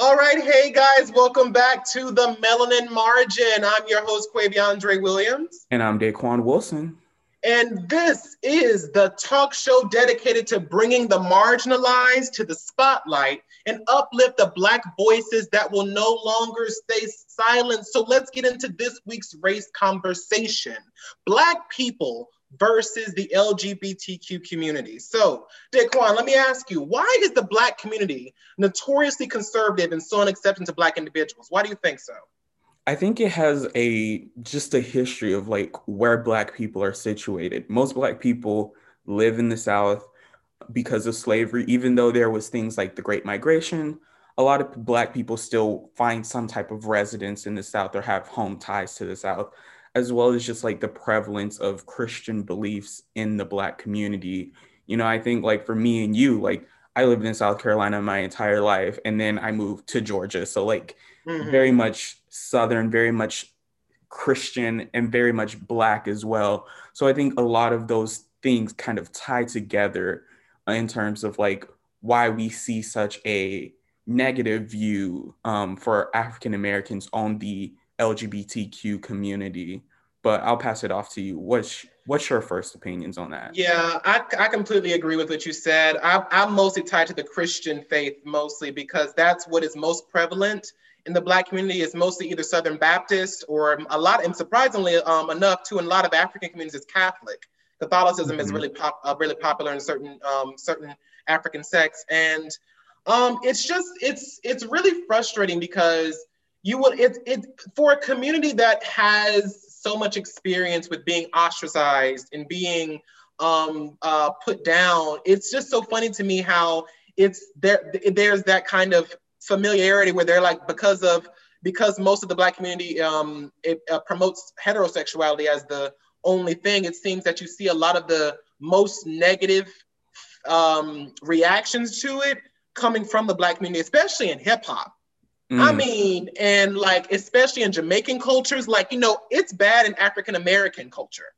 All right, hey guys, welcome back to the Melanin Margin. I'm your host, Quaviondre Williams. And I'm Daquon Wilson. And this is the talk show dedicated to bringing the marginalized to the spotlight and uplift the Black voices that will no longer stay silent. So let's get into this week's race conversation. Black people versus the LGBTQ community. So, Daquon, let me ask you, why is the Black community notoriously conservative and so unaccepting to Black individuals? Why do you think so? I think it has a just a history of like where black people are situated. Most black people live in the South because of slavery, even though there was things like the Great Migration. A lot of black people still find some type of residence in the South or have home ties to the South, as well as just like the prevalence of Christian beliefs in the black community. You know, I think like for me and you, like I lived in South Carolina my entire life and then I moved to Georgia. So like mm-hmm. very much Southern, very much Christian, and very much Black as well. So I think a lot of those things kind of tie together in terms of like why we see such a negative view um, for African Americans on the LGBTQ community. But I'll pass it off to you. What's what's your first opinions on that? Yeah, I, I completely agree with what you said. I, I'm mostly tied to the Christian faith mostly because that's what is most prevalent in the black community is mostly either Southern Baptist or a lot, and surprisingly um, enough, too, in a lot of African communities, is Catholic. Catholicism mm-hmm. is really pop, uh, really popular in certain um, certain African sects, and um, it's just it's it's really frustrating because you would it it for a community that has so much experience with being ostracized and being um, uh, put down. It's just so funny to me how it's there. There's that kind of familiarity where they're like because of because most of the black community um, it uh, promotes heterosexuality as the only thing it seems that you see a lot of the most negative um, reactions to it coming from the black community especially in hip-hop mm. i mean and like especially in jamaican cultures like you know it's bad in african american culture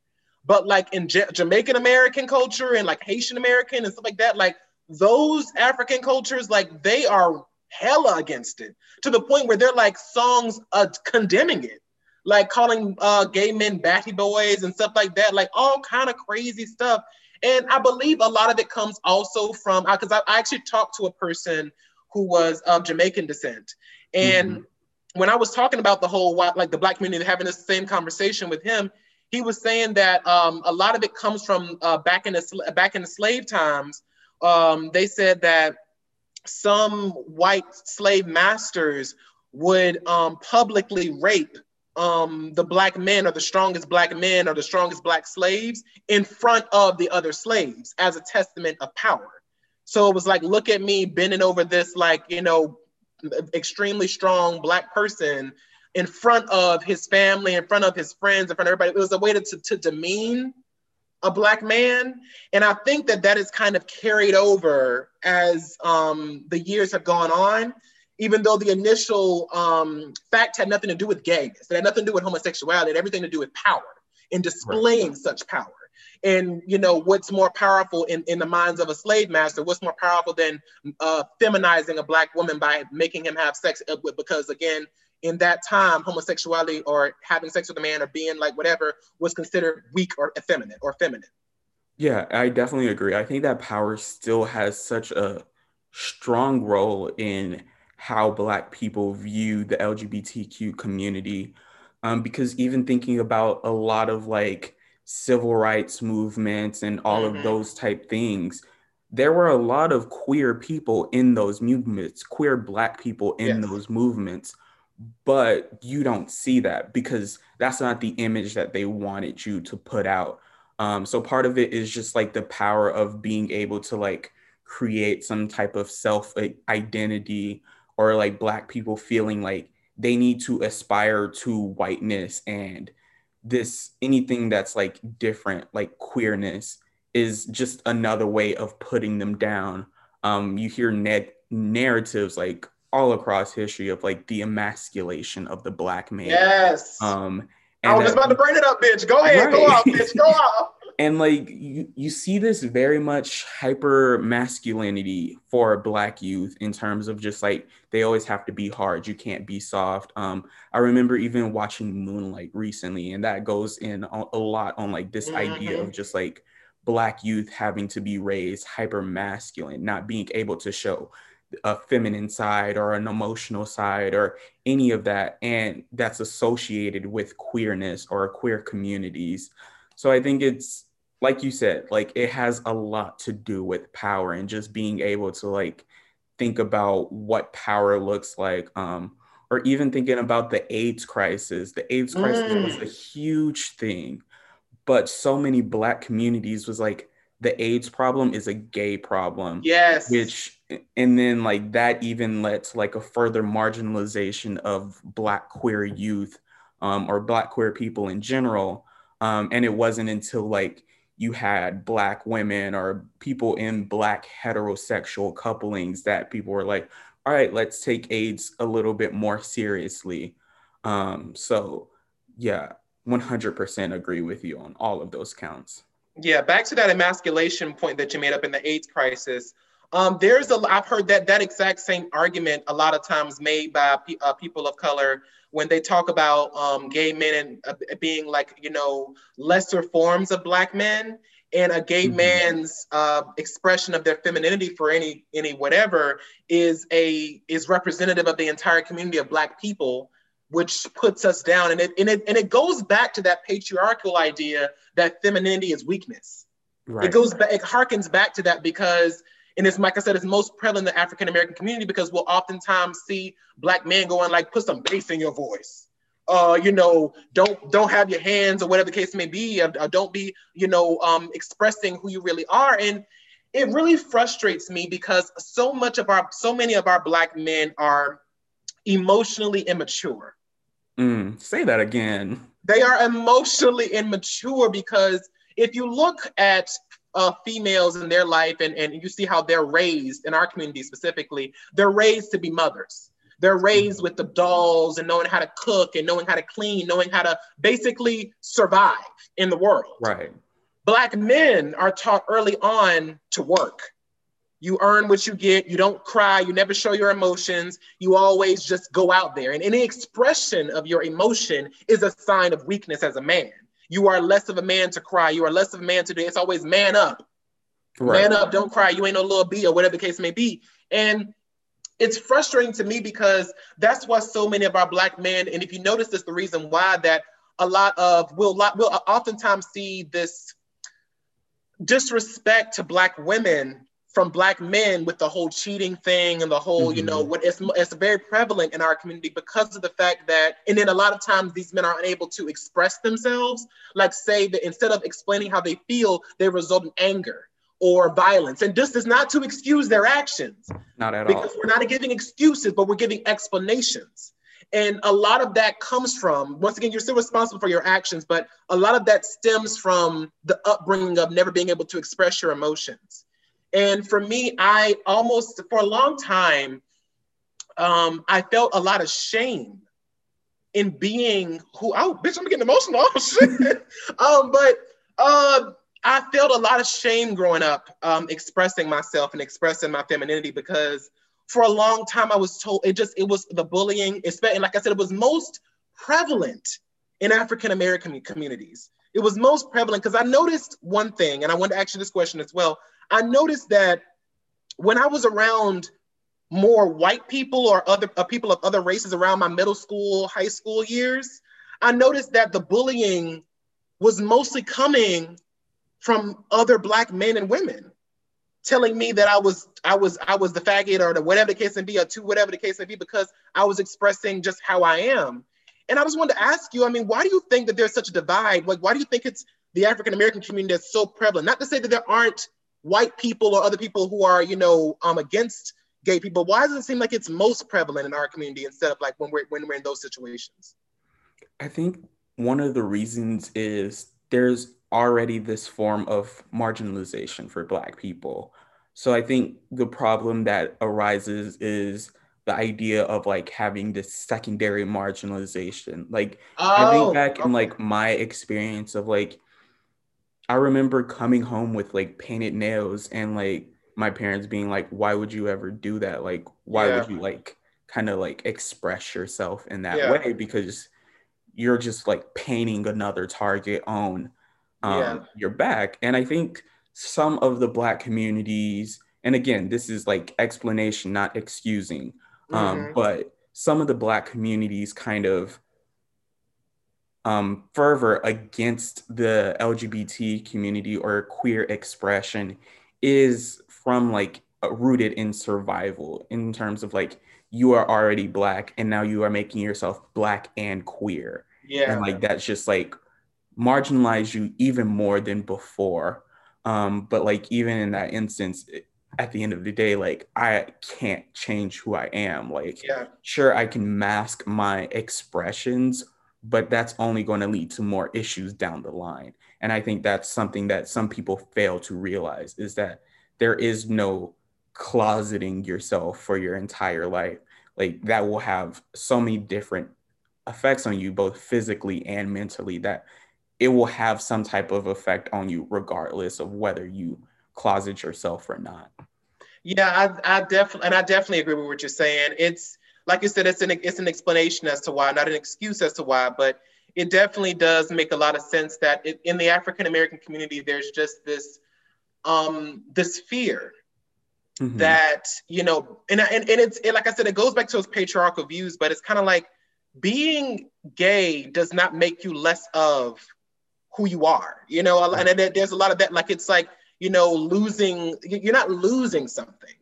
but like in J- jamaican american culture and like haitian american and stuff like that like those african cultures like they are hella against it to the point where they're like songs uh, condemning it, like calling uh, gay men batty boys and stuff like that, like all kind of crazy stuff. And I believe a lot of it comes also from because I, I, actually talked to a person who was of Jamaican descent, and mm-hmm. when I was talking about the whole like the black community having this same conversation with him, he was saying that um, a lot of it comes from uh, back in the back in the slave times. Um, they said that some white slave masters would um, publicly rape um, the black men or the strongest black men or the strongest black slaves in front of the other slaves as a testament of power. So it was like, look at me bending over this, like, you know, extremely strong black person in front of his family, in front of his friends, in front of everybody. It was a way to, to, to demean a black man. And I think that that is kind of carried over as um, the years have gone on, even though the initial um, fact had nothing to do with gayness, it had nothing to do with homosexuality, it had everything to do with power and displaying right. such power. And you know what's more powerful in, in the minds of a slave master? What's more powerful than uh, feminizing a black woman by making him have sex with? Because again, in that time, homosexuality or having sex with a man or being like whatever was considered weak or effeminate or feminine. Yeah, I definitely agree. I think that power still has such a strong role in how Black people view the LGBTQ community. Um, because even thinking about a lot of like civil rights movements and all mm-hmm. of those type things, there were a lot of queer people in those movements, queer Black people in yes. those movements but you don't see that because that's not the image that they wanted you to put out um, so part of it is just like the power of being able to like create some type of self identity or like black people feeling like they need to aspire to whiteness and this anything that's like different like queerness is just another way of putting them down um, you hear net narratives like all across history of like the emasculation of the black man. Yes. Um, I was just about to bring it up, bitch. Go ahead, right. go off, bitch, go off. and like you, you see this very much hyper masculinity for black youth in terms of just like they always have to be hard. You can't be soft. Um i remember even watching moonlight recently and that goes in a, a lot on like this mm-hmm. idea of just like black youth having to be raised hyper masculine not being able to show a feminine side or an emotional side or any of that and that's associated with queerness or queer communities so I think it's like you said, like it has a lot to do with power and just being able to like think about what power looks like. Um, or even thinking about the AIDS crisis. The AIDS crisis mm. was a huge thing, but so many black communities was like the AIDS problem is a gay problem. Yes. Which and then like that even led to like a further marginalization of black queer youth um, or black queer people in general um, and it wasn't until like you had black women or people in black heterosexual couplings that people were like, all right, let's take AIDS a little bit more seriously. Um, so yeah, 100% agree with you on all of those counts. Yeah, back to that emasculation point that you made up in the AIDS crisis. Um, there's a, I've heard that that exact same argument a lot of times made by uh, people of color when they talk about um, gay men and uh, being like you know lesser forms of black men and a gay mm-hmm. man's uh, expression of their femininity for any any whatever is a is representative of the entire community of black people which puts us down and it and it, and it goes back to that patriarchal idea that femininity is weakness right. it goes back it harkens back to that because and it's like I said, it's most prevalent in the African American community because we'll oftentimes see black men going like, put some bass in your voice. Uh, you know, don't don't have your hands or whatever the case may be. Or, or don't be, you know, um, expressing who you really are. And it really frustrates me because so much of our, so many of our black men are emotionally immature. Mm, say that again. They are emotionally immature because if you look at uh, females in their life and, and you see how they're raised in our community specifically, they're raised to be mothers. They're raised with the dolls and knowing how to cook and knowing how to clean, knowing how to basically survive in the world. Right. Black men are taught early on to work. You earn what you get. You don't cry. You never show your emotions. You always just go out there. And any expression of your emotion is a sign of weakness as a man. You are less of a man to cry. You are less of a man to do. It's always man up. Right. Man up, don't cry. You ain't no little B or whatever the case may be. And it's frustrating to me because that's why so many of our black men, and if you notice this, the reason why that a lot of we'll we'll oftentimes see this disrespect to black women from black men with the whole cheating thing and the whole, mm-hmm. you know, mm-hmm. what it's, it's very prevalent in our community because of the fact that, and then a lot of times these men are unable to express themselves. Like say that instead of explaining how they feel, they result in anger or violence. And this is not to excuse their actions. Not at because all. Because we're not giving excuses, but we're giving explanations. And a lot of that comes from, once again, you're still responsible for your actions, but a lot of that stems from the upbringing of never being able to express your emotions. And for me, I almost, for a long time, um, I felt a lot of shame in being who, oh, bitch, I'm getting emotional. Oh, shit. um, but uh, I felt a lot of shame growing up, um, expressing myself and expressing my femininity because for a long time I was told it just, it was the bullying, especially, like I said, it was most prevalent in African American communities. It was most prevalent because I noticed one thing, and I want to ask you this question as well. I noticed that when I was around more white people or other uh, people of other races around my middle school, high school years, I noticed that the bullying was mostly coming from other black men and women telling me that I was I was I was the faggot or the whatever the case may be or to whatever the case may be because I was expressing just how I am. And I just wanted to ask you, I mean, why do you think that there's such a divide? Like, why do you think it's the African American community that's so prevalent? Not to say that there aren't white people or other people who are, you know, um, against gay people, why does it seem like it's most prevalent in our community instead of like when we're when we're in those situations? I think one of the reasons is there's already this form of marginalization for black people. So I think the problem that arises is the idea of like having this secondary marginalization. Like oh, I think oh, back okay. in like my experience of like I remember coming home with like painted nails and like my parents being like, why would you ever do that? Like, why yeah. would you like kind of like express yourself in that yeah. way? Because you're just like painting another target on um, yeah. your back. And I think some of the Black communities, and again, this is like explanation, not excusing, um, mm-hmm. but some of the Black communities kind of um, fervor against the LGBT community or queer expression is from like rooted in survival in terms of like you are already black and now you are making yourself black and queer. Yeah. And like that's just like marginalize you even more than before. Um, but like even in that instance, at the end of the day, like I can't change who I am. Like, yeah. sure, I can mask my expressions but that's only going to lead to more issues down the line. And i think that's something that some people fail to realize is that there is no closeting yourself for your entire life. Like that will have so many different effects on you both physically and mentally that it will have some type of effect on you regardless of whether you closet yourself or not. Yeah i, I definitely and i definitely agree with what you're saying. It's like you said, it's an it's an explanation as to why, not an excuse as to why, but it definitely does make a lot of sense that it, in the African American community, there's just this um, this fear mm-hmm. that you know, and and, and it's it, like I said, it goes back to those patriarchal views, but it's kind of like being gay does not make you less of who you are, you know, and there's a lot of that, like it's like you know, losing, you're not losing something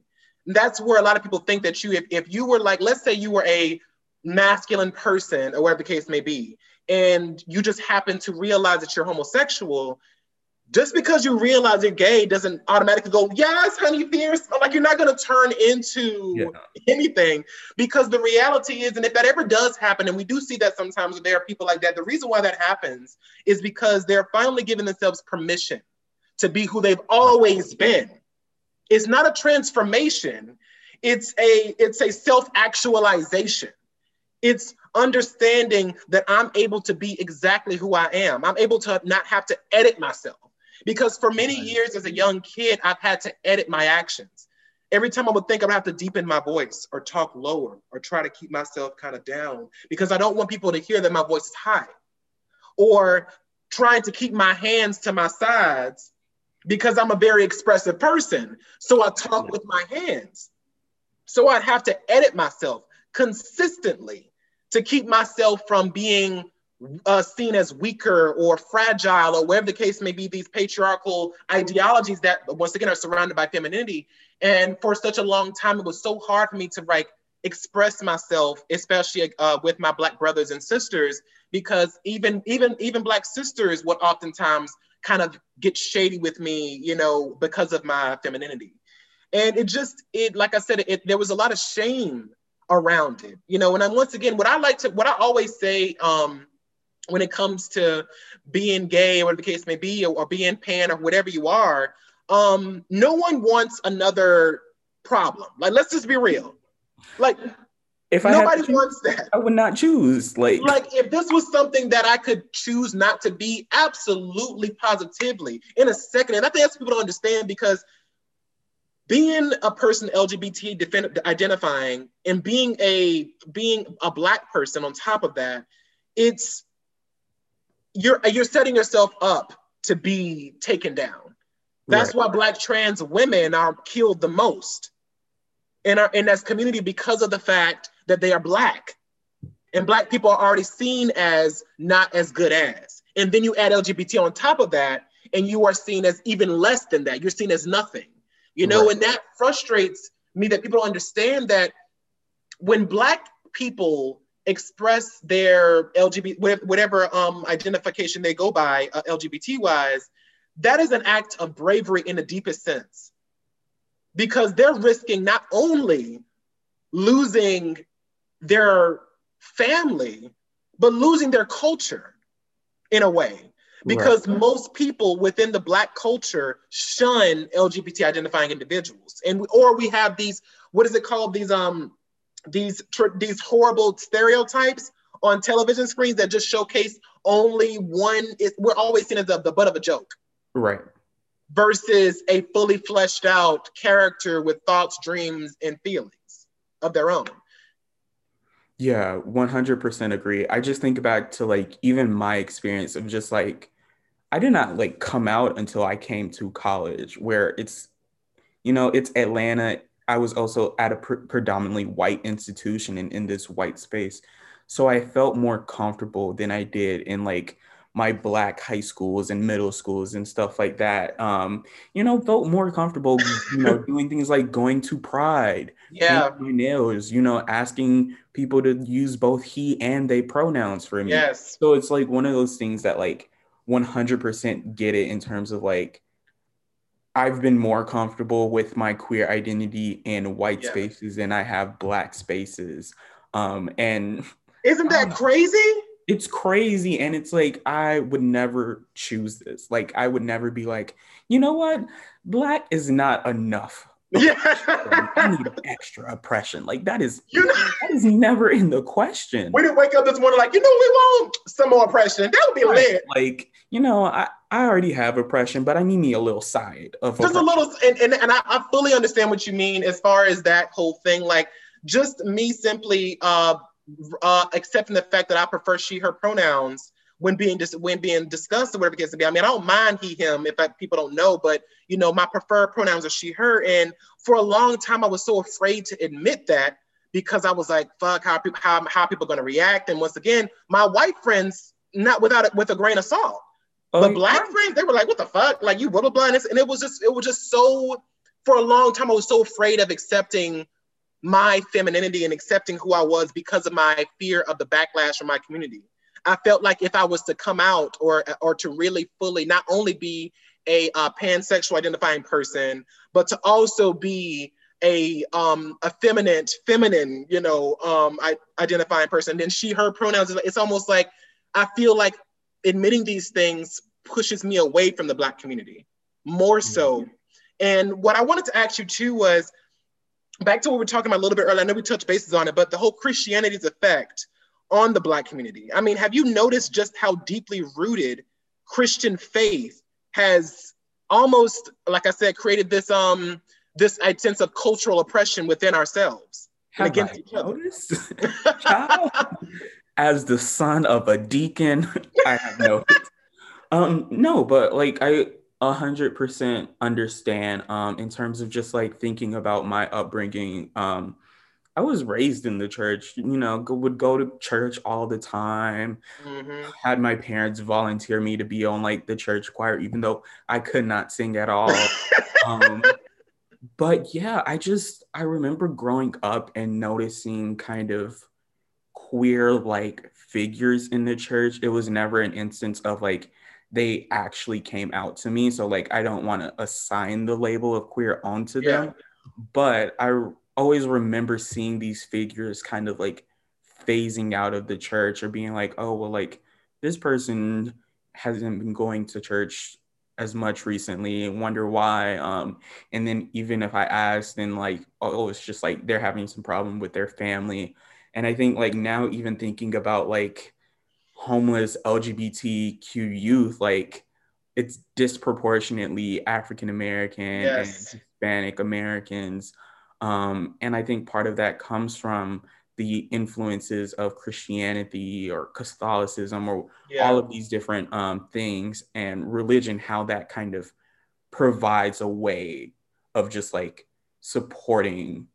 that's where a lot of people think that you, if, if you were like, let's say you were a masculine person or whatever the case may be, and you just happen to realize that you're homosexual, just because you realize you're gay doesn't automatically go, yes, honey, fierce. Like you're not gonna turn into yeah. anything because the reality is, and if that ever does happen, and we do see that sometimes there are people like that, the reason why that happens is because they're finally giving themselves permission to be who they've always been. It's not a transformation. It's a it's a self-actualization. It's understanding that I'm able to be exactly who I am. I'm able to not have to edit myself. Because for many years as a young kid, I've had to edit my actions. Every time I would think I would have to deepen my voice or talk lower or try to keep myself kind of down because I don't want people to hear that my voice is high. Or trying to keep my hands to my sides because I'm a very expressive person. So I talk with my hands. So I'd have to edit myself consistently to keep myself from being uh, seen as weaker or fragile or whatever the case may be, these patriarchal ideologies that once again are surrounded by femininity. And for such a long time, it was so hard for me to like express myself, especially uh, with my black brothers and sisters, because even even even black sisters would oftentimes kind of get shady with me, you know, because of my femininity. And it just, it, like I said, it, there was a lot of shame around it, you know. And then once again, what I like to, what I always say, um, when it comes to being gay or whatever the case may be, or, or being pan or whatever you are, um, no one wants another problem. Like, let's just be real. Like, if I nobody choose, wants that, I would not choose. Like, like if this was something that I could choose not to be, absolutely, positively, in a second. And I think that's people don't understand because being a person LGBT defend, identifying and being a being a black person on top of that, it's you're you're setting yourself up to be taken down. That's right. why black trans women are killed the most in our in this community because of the fact that they are black. And black people are already seen as not as good as. And then you add LGBT on top of that, and you are seen as even less than that. You're seen as nothing. You know, right. and that frustrates me that people don't understand that when black people express their LGBT, whatever um, identification they go by, uh, LGBT wise, that is an act of bravery in the deepest sense. Because they're risking not only losing their family, but losing their culture in a way. Because right. most people within the Black culture shun LGBT identifying individuals, and or we have these what is it called these um these tr- these horrible stereotypes on television screens that just showcase only one. Is, we're always seen as the, the butt of a joke. Right. Versus a fully fleshed out character with thoughts, dreams, and feelings of their own. Yeah, 100% agree. I just think back to like even my experience of just like, I did not like come out until I came to college, where it's, you know, it's Atlanta. I was also at a pre- predominantly white institution and in this white space. So I felt more comfortable than I did in like my black high schools and middle schools and stuff like that um you know felt more comfortable you know doing things like going to pride yeah my nails you know asking people to use both he and they pronouns for me yes so it's like one of those things that like 100% get it in terms of like I've been more comfortable with my queer identity in white yeah. spaces than I have black spaces. Um, and isn't that crazy? it's crazy and it's like i would never choose this like i would never be like you know what black is not enough yeah. I need extra oppression. Like that is you know, that is never in the question. We didn't wake up this morning like, you know, we want some more oppression. That would be right. lit. Like, you know, I, I already have oppression, but I need me a little side of just oppression. a little and, and, and I, I fully understand what you mean as far as that whole thing. Like just me simply uh uh, accepting the fact that I prefer she, her pronouns when being dis- when being discussed or whatever it gets to be. I mean, I don't mind he, him if I, people don't know, but you know, my preferred pronouns are she, her. And for a long time, I was so afraid to admit that because I was like, fuck, how people how, how people going to react. And once again, my white friends, not without it, with a grain of salt. Oh, but um, black yeah. friends, they were like, what the fuck? Like you blah blah blah. And, and it was just, it was just so for a long time, I was so afraid of accepting my femininity and accepting who I was because of my fear of the backlash from my community. I felt like if I was to come out or or to really fully not only be a uh, pansexual identifying person, but to also be a um a feminine feminine you know um I, identifying person then she her pronouns it's almost like i feel like admitting these things pushes me away from the black community more so mm-hmm. and what i wanted to ask you too was back to what we were talking about a little bit earlier, I know we touched bases on it, but the whole Christianity's effect on the Black community. I mean, have you noticed just how deeply rooted Christian faith has almost, like I said, created this um this sense of cultural oppression within ourselves have and against I each other? As the son of a deacon, I have noticed. Um, no, but like I a hundred percent understand um in terms of just like thinking about my upbringing um i was raised in the church you know go, would go to church all the time mm-hmm. had my parents volunteer me to be on like the church choir even though i could not sing at all um but yeah i just i remember growing up and noticing kind of queer like figures in the church it was never an instance of like they actually came out to me. So like I don't want to assign the label of queer onto yeah. them, but I always remember seeing these figures kind of like phasing out of the church or being like, oh well, like this person hasn't been going to church as much recently and wonder why um and then even if i asked then like oh it's just like they're having some problem with their family and i think like now even thinking about like homeless LGBTQ youth, like it's disproportionately African American yes. and Hispanic Americans. Um, and I think part of that comes from the influences of Christianity or Catholicism or yeah. all of these different um, things and religion, how that kind of provides a way of just like supporting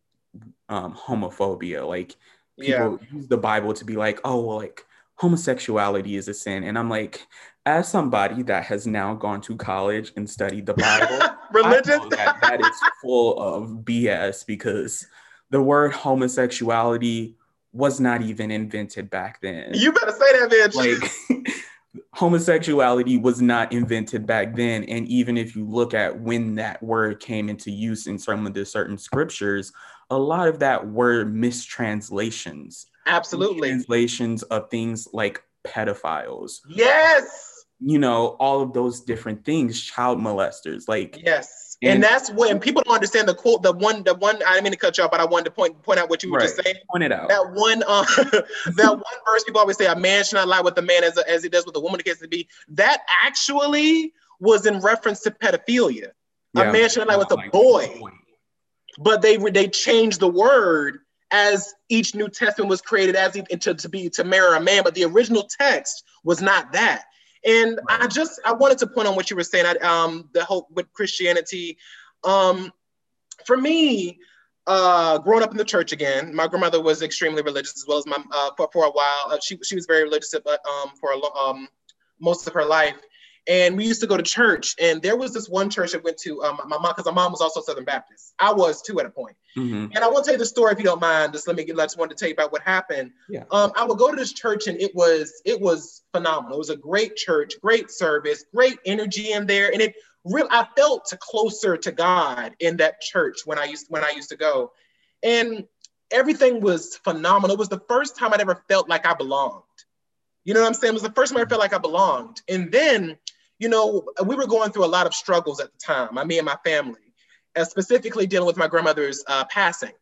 um, homophobia. Like people yeah. use the Bible to be like, oh, well, like homosexuality is a sin. And I'm like, as somebody that has now gone to college and studied the Bible, religion, that, that is full of BS because the word homosexuality was not even invented back then. You better say that, bitch. Like, homosexuality was not invented back then. And even if you look at when that word came into use in some of the certain scriptures, a lot of that were mistranslations Absolutely. Translations of things like pedophiles. Yes. You know, all of those different things, child molesters. Like yes. And, and that's when people don't understand the quote, the one, the one, I didn't mean to cut you off, but I wanted to point point out what you were right. just saying. Point it out. That one, uh, that one verse people always say, a man should not lie with a man as, a, as he does with a woman, the case to be. That actually was in reference to pedophilia. Yeah, a man should not lie with a boy. But they they changed the word as each New Testament was created as to, to be to mirror a man, but the original text was not that. And right. I just I wanted to point on what you were saying. I, um, the hope with Christianity. Um, for me, uh, growing up in the church again, my grandmother was extremely religious as well as my uh, for, for a while. Uh, she she was very religious, but um, for a, um, most of her life. And we used to go to church, and there was this one church I went to. Um, my mom, because my mom was also Southern Baptist. I was too at a point. Mm-hmm. And I want to tell you the story if you don't mind. Just let me get. I just wanted to tell you about what happened. Yeah. Um, I would go to this church, and it was it was phenomenal. It was a great church, great service, great energy in there, and it real. I felt closer to God in that church when I used when I used to go, and everything was phenomenal. It was the first time I'd ever felt like I belonged. You know what I'm saying? It was the first time I felt like I belonged. And then you know, we were going through a lot of struggles at the time, I me and my family, uh, specifically dealing with my grandmother's uh, passing.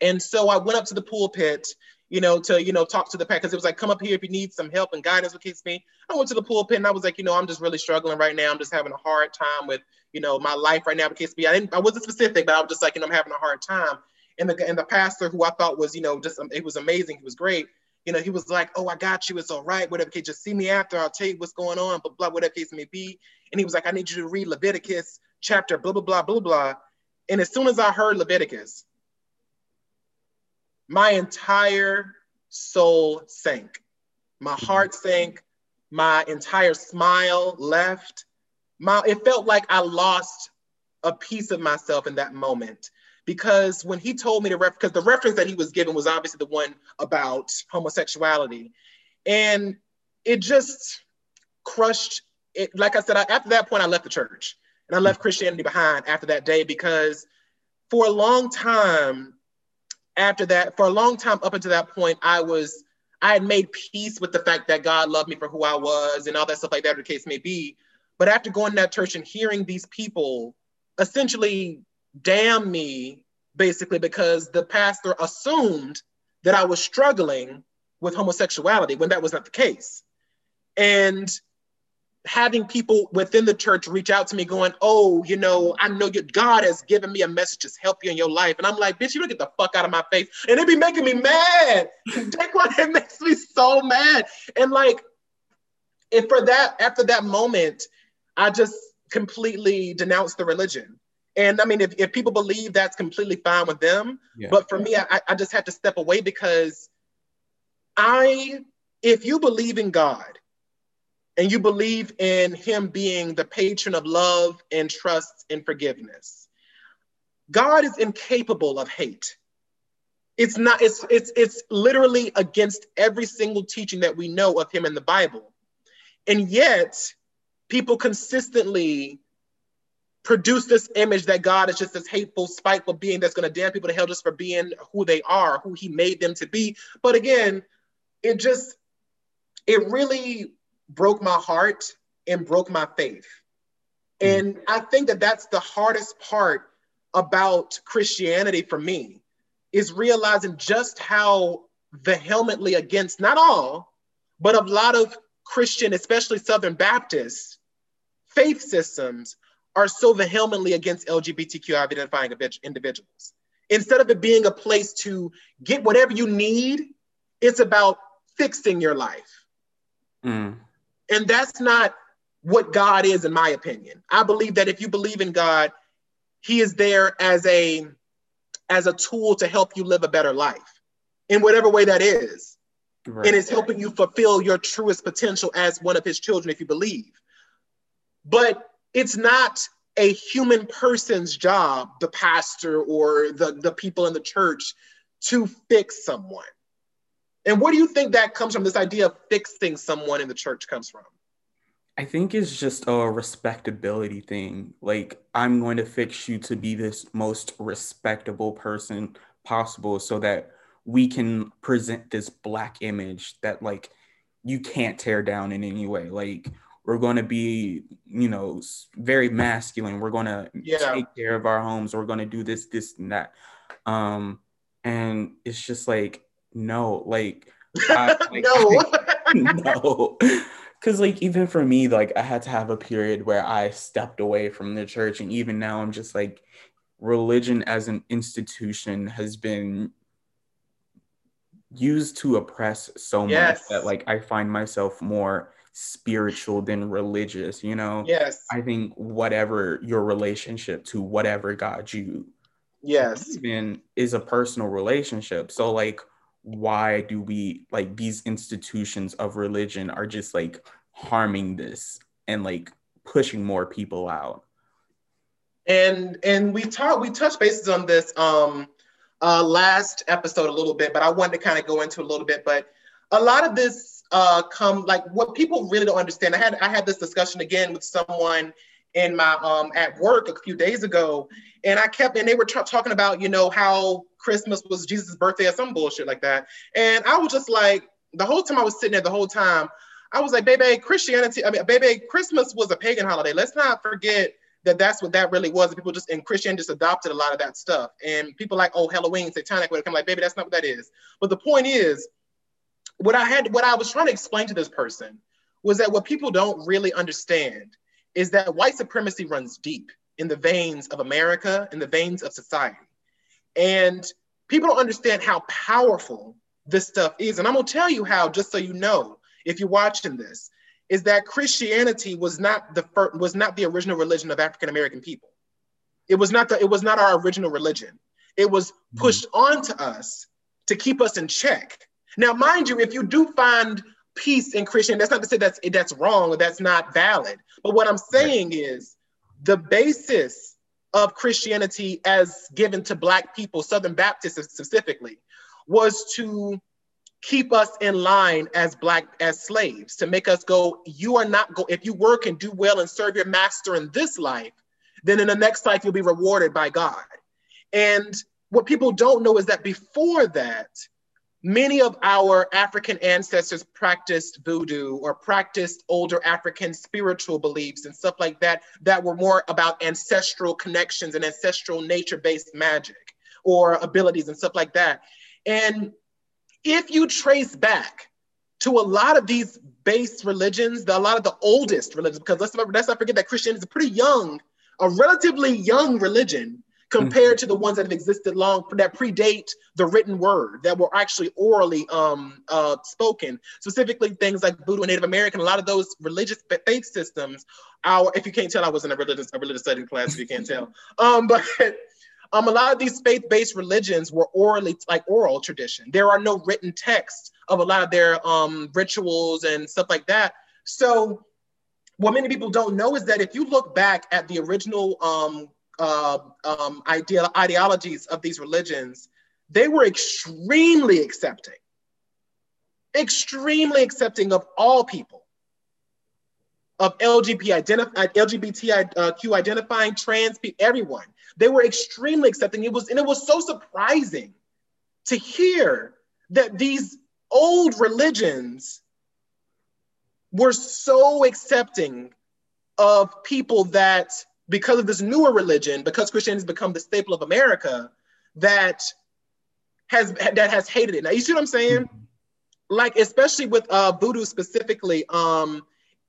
And so I went up to the pulpit, you know, to, you know, talk to the pastor, because it was like, come up here if you need some help and guidance with kids me. I went to the pulpit and I was like, you know, I'm just really struggling right now. I'm just having a hard time with, you know, my life right now kids me. I didn't, I wasn't specific, but I was just like, you know, I'm having a hard time. And the, and the pastor who I thought was, you know, just, um, it was amazing. He was great you know, he was like, "Oh, I got you. It's all right. Whatever case, just see me after. I'll tell you what's going on." But blah, whatever case may be. And he was like, "I need you to read Leviticus chapter blah blah blah blah blah." And as soon as I heard Leviticus, my entire soul sank. My heart sank. My entire smile left. My it felt like I lost a piece of myself in that moment because when he told me to ref, because the reference that he was given was obviously the one about homosexuality, and it just crushed it. Like I said, I, after that point, I left the church and I left Christianity behind after that day because for a long time after that, for a long time up until that point, I was I had made peace with the fact that God loved me for who I was and all that stuff like that, the case may be. But after going to that church and hearing these people essentially damn me basically because the pastor assumed that I was struggling with homosexuality when that was not the case. And having people within the church reach out to me going, Oh, you know, I know your God has given me a message to help you in your life. And I'm like, bitch, you don't get the fuck out of my face. And it be making me mad. Take one, it makes me so mad. And like, and for that, after that moment, I just completely denounced the religion. And I mean, if, if people believe that's completely fine with them, yeah. but for me, I, I just had to step away because I, if you believe in God and you believe in Him being the patron of love and trust and forgiveness, God is incapable of hate. It's not, it's, it's, it's literally against every single teaching that we know of Him in the Bible. And yet, people consistently produce this image that God is just this hateful, spiteful being that's going to damn people to hell just for being who they are, who He made them to be. But again, it just, it really broke my heart and broke my faith. Hmm. And I think that that's the hardest part about Christianity for me is realizing just how vehemently against not all, but a lot of Christian, especially Southern Baptist faith systems are so vehemently against LGBTQ identifying individuals. Instead of it being a place to get whatever you need, it's about fixing your life. Mm. And that's not what God is, in my opinion. I believe that if you believe in God, He is there as a as a tool to help you live a better life in whatever way that is. Right. And it's helping you fulfill your truest potential as one of his children if you believe. But it's not a human person's job, the pastor or the, the people in the church, to fix someone. And where do you think that comes from? This idea of fixing someone in the church comes from? I think it's just a respectability thing. Like, I'm going to fix you to be this most respectable person possible so that we can present this black image that, like, you can't tear down in any way. Like, we're going to be you know very masculine. We're going to yeah. take care of our homes. We're going to do this this and that. Um and it's just like no like, I, like no. no. Because like even for me like i had to have a period where i stepped away from the church and even now i'm just like religion as an institution has been used to oppress so yes. much that like i find myself more spiritual than religious you know? Yes. I think whatever your relationship to whatever god you yes. even is a personal relationship. So like why do we like these institutions of religion are just like harming this and like pushing more people out? And and we talked we touched bases on this um uh last episode a little bit but i wanted to kind of go into a little bit but a lot of this uh come like what people really don't understand i had i had this discussion again with someone in my um at work a few days ago and i kept and they were t- talking about you know how christmas was jesus' birthday or some bullshit like that and i was just like the whole time i was sitting there the whole time i was like baby christianity i mean baby christmas was a pagan holiday let's not forget that that's what that really was. And people just in Christian just adopted a lot of that stuff. And people like, oh, Halloween, satanic, would come like, baby, that's not what that is. But the point is, what I had, what I was trying to explain to this person was that what people don't really understand is that white supremacy runs deep in the veins of America, in the veins of society. And people don't understand how powerful this stuff is. And I'm gonna tell you how, just so you know, if you're watching this, is that Christianity was not the first, was not the original religion of African American people. It was not the, it was not our original religion. It was mm-hmm. pushed mm-hmm. onto us to keep us in check. Now, mind you, if you do find peace in Christian. That's not to say that's that's wrong or that's not valid. But what I'm saying right. is the basis of Christianity as given to Black people, Southern Baptists specifically, was to keep us in line as Black as slaves, to make us go, you are not go, if you work and do well and serve your master in this life, then in the next life you'll be rewarded by God. And what people don't know is that before that, Many of our African ancestors practiced voodoo or practiced older African spiritual beliefs and stuff like that, that were more about ancestral connections and ancestral nature based magic or abilities and stuff like that. And if you trace back to a lot of these base religions, the, a lot of the oldest religions, because let's, let's not forget that Christianity is a pretty young, a relatively young religion compared to the ones that have existed long that predate the written word that were actually orally um, uh, spoken. Specifically things like voodoo and native american a lot of those religious faith systems our if you can't tell i was in a religious a religious study class if you can't tell. Um, but um, a lot of these faith-based religions were orally like oral tradition. There are no written texts of a lot of their um, rituals and stuff like that. So what many people don't know is that if you look back at the original um, uh, um, ideal, ideologies of these religions, they were extremely accepting, extremely accepting of all people, of LGBT identif- LGBTQ identifying trans people, everyone. They were extremely accepting. It was, and it was so surprising to hear that these old religions were so accepting of people that because of this newer religion, because Christianity has become the staple of America, that has that has hated it. Now you see what I'm saying? Mm-hmm. Like especially with uh, voodoo specifically, um,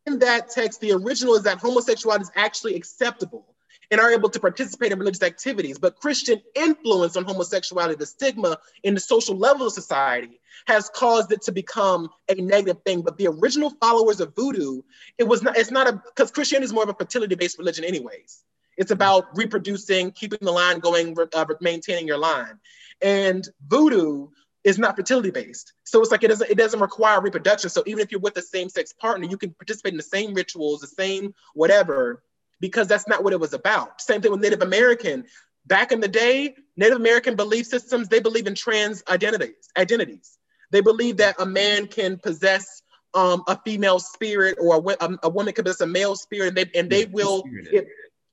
in that text, the original is that homosexuality is actually acceptable and are able to participate in religious activities. But Christian influence on homosexuality, the stigma in the social level of society, has caused it to become a negative thing. But the original followers of voodoo, it was not, it's not a, because Christianity is more of a fertility based religion, anyways. It's about reproducing, keeping the line going, uh, maintaining your line. And voodoo is not fertility based. So it's like it doesn't it doesn't require reproduction. So even if you're with a same sex partner, you can participate in the same rituals, the same whatever, because that's not what it was about. Same thing with Native American. Back in the day, Native American belief systems, they believe in trans identities, identities. They believe that a man can possess um, a female spirit or a, a, a, woman can possess a male spirit and they, and they will,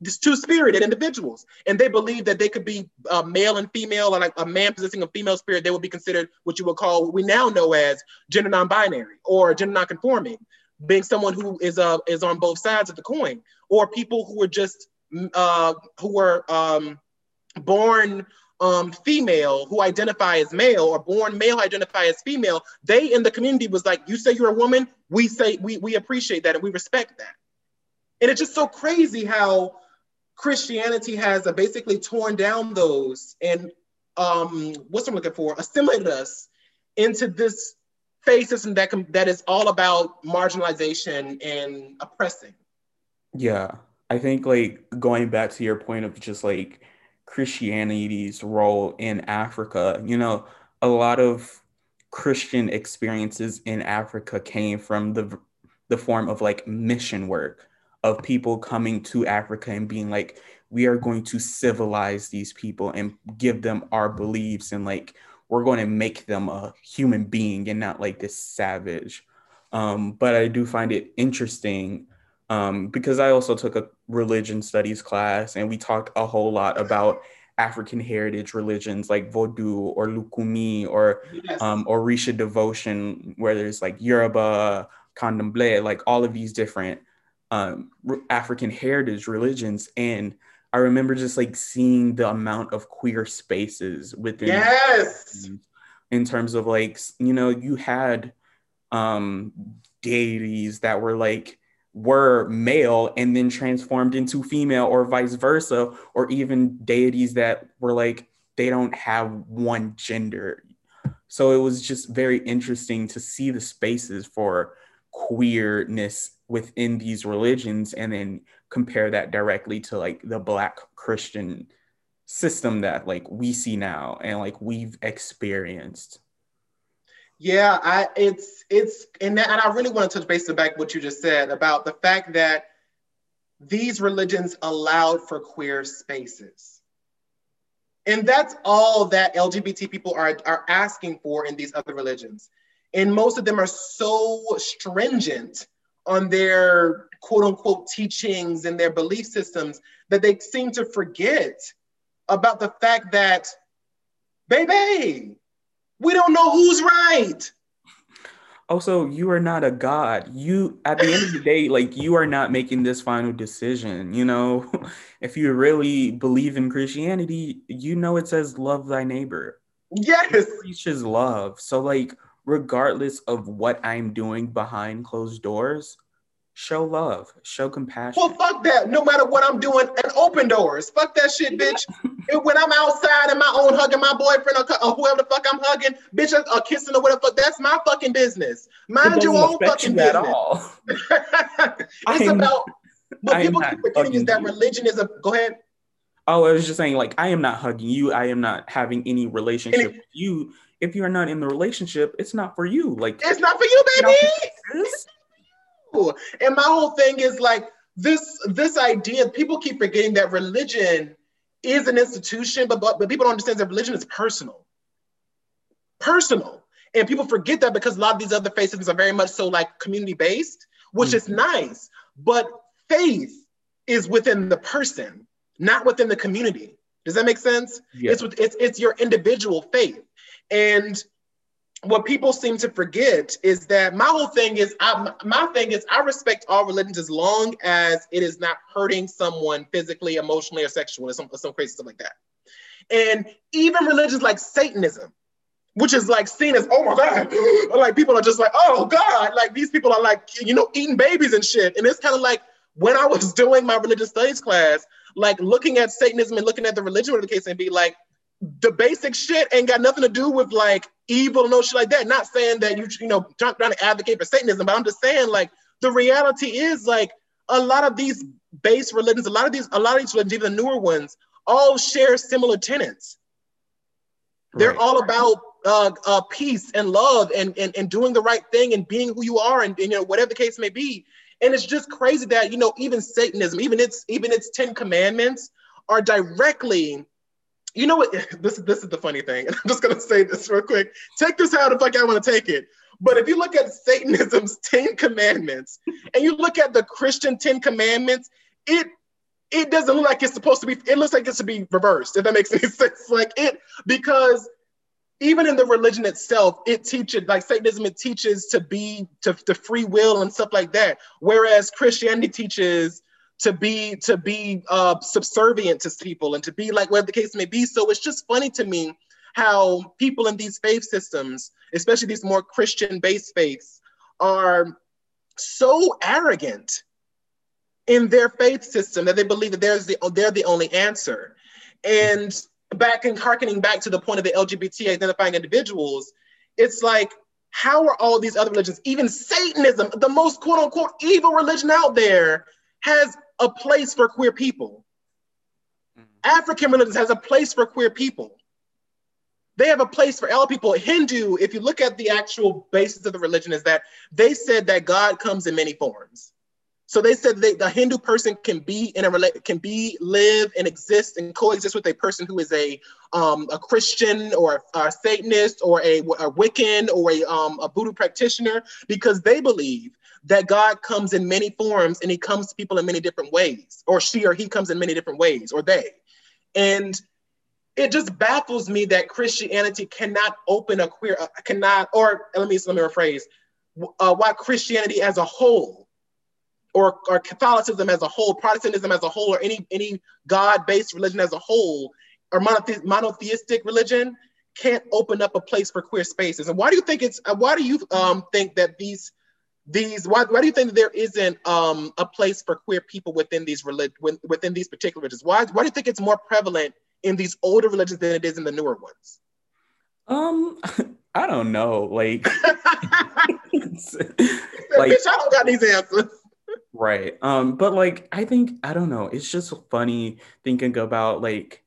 it's two spirited individuals. And they believe that they could be uh, male and female, or like a man possessing a female spirit, they would be considered what you would call, what we now know as gender non-binary or gender non-conforming being someone who is uh is on both sides of the coin, or people who are just uh, who were um, born um, female who identify as male or born male identify as female, they in the community was like, you say you're a woman, we say we, we appreciate that and we respect that. And it's just so crazy how Christianity has uh, basically torn down those and um, what's I'm looking for, assimilated us into this faith system that can, that is all about marginalization and oppressing. Yeah, I think like going back to your point of just like Christianity's role in Africa, you know, a lot of Christian experiences in Africa came from the the form of like mission work of people coming to Africa and being like, we are going to civilize these people and give them our beliefs and like we're going to make them a human being and not like this savage. Um, but I do find it interesting um, because I also took a religion studies class and we talked a whole lot about African heritage religions like Vodou or Lukumi or yes. um, Orisha devotion, where there's like Yoruba, Candomblé, like all of these different um, African heritage religions. And I remember just like seeing the amount of queer spaces within yes in terms of like you know you had um deities that were like were male and then transformed into female or vice versa or even deities that were like they don't have one gender. So it was just very interesting to see the spaces for queerness within these religions and then compare that directly to like the black christian system that like we see now and like we've experienced yeah, I it's it's and, that, and I really want to touch base back what you just said about the fact that these religions allowed for queer spaces. And that's all that LGBT people are, are asking for in these other religions. And most of them are so stringent on their quote unquote teachings and their belief systems that they seem to forget about the fact that, baby, we don't know who's right. Also, you are not a god. You at the end of the day, like you are not making this final decision. You know, if you really believe in Christianity, you know it says love thy neighbor. Yes. It preaches love. So like regardless of what I'm doing behind closed doors, show love, show compassion. Well, fuck that. No matter what I'm doing, and open doors. Fuck that shit, bitch. when I'm outside and my own hugging my boyfriend or, or whoever the fuck I'm hugging, bitch, or, or kissing or whatever, fuck, that's my fucking business. Mind your own fucking you business. At all. it's about what people keep forgetting is that you. religion is a. Go ahead. Oh, I was just saying, like, I am not hugging you. I am not having any relationship any, with you. If you are not in the relationship, it's not for you. Like, it's not for you, baby. And my whole thing is like this this idea, people keep forgetting that religion is an institution, but, but, but people don't understand that religion is personal. Personal. And people forget that because a lot of these other faith systems are very much so like community based, which mm-hmm. is nice. But faith is within the person, not within the community. Does that make sense? Yeah. It's, it's it's your individual faith. And what people seem to forget is that my whole thing is I, my thing is I respect all religions as long as it is not hurting someone physically, emotionally, or sexually, or some, or some crazy stuff like that. And even religions like Satanism, which is like seen as oh my god, like people are just like oh god, like these people are like you know eating babies and shit. And it's kind of like when I was doing my religious studies class, like looking at Satanism and looking at the religion of the case and be like, the basic shit ain't got nothing to do with like evil, no shit like that. Not saying that you, you know, trying, trying to advocate for Satanism, but I'm just saying like the reality is like a lot of these base religions, a lot of these, a lot of these religions, even the newer ones, all share similar tenets. They're right. all about uh, uh, peace and love and, and and doing the right thing and being who you are and, and you know whatever the case may be. And it's just crazy that you know even Satanism, even its even its Ten Commandments are directly you know what? This this is the funny thing. I'm just gonna say this real quick. Take this how the fuck I want to take it. But if you look at Satanism's Ten Commandments and you look at the Christian Ten Commandments, it it doesn't look like it's supposed to be. It looks like it's to be reversed. If that makes any sense, like it because even in the religion itself, it teaches like Satanism. It teaches to be to, to free will and stuff like that. Whereas Christianity teaches to be to be uh, subservient to people and to be like whatever the case may be. So it's just funny to me how people in these faith systems, especially these more Christian-based faiths, are so arrogant in their faith system that they believe that there's the they're the only answer. And back and harkening back to the point of the LGBT identifying individuals, it's like, how are all these other religions, even Satanism, the most quote unquote evil religion out there, has a place for queer people. Mm-hmm. African religions has a place for queer people. They have a place for all people. Hindu, if you look at the actual basis of the religion, is that they said that God comes in many forms. So they said the Hindu person can be in a can be live and exist and coexist with a person who is a um, a Christian or a, a Satanist or a, a Wiccan or a um, a Voodoo practitioner because they believe that God comes in many forms and he comes to people in many different ways, or she or he comes in many different ways, or they. And it just baffles me that Christianity cannot open a queer, uh, cannot, or let me, let me rephrase, uh, why Christianity as a whole, or, or Catholicism as a whole, Protestantism as a whole, or any, any God-based religion as a whole, or monothe- monotheistic religion can't open up a place for queer spaces. And why do you think it's, uh, why do you um, think that these these why, why do you think there isn't um, a place for queer people within these relig- within these particular religions? Why, why do you think it's more prevalent in these older religions than it is in the newer ones? Um i don't know like like Bitch, i don't got these answers right um but like i think i don't know it's just funny thinking about like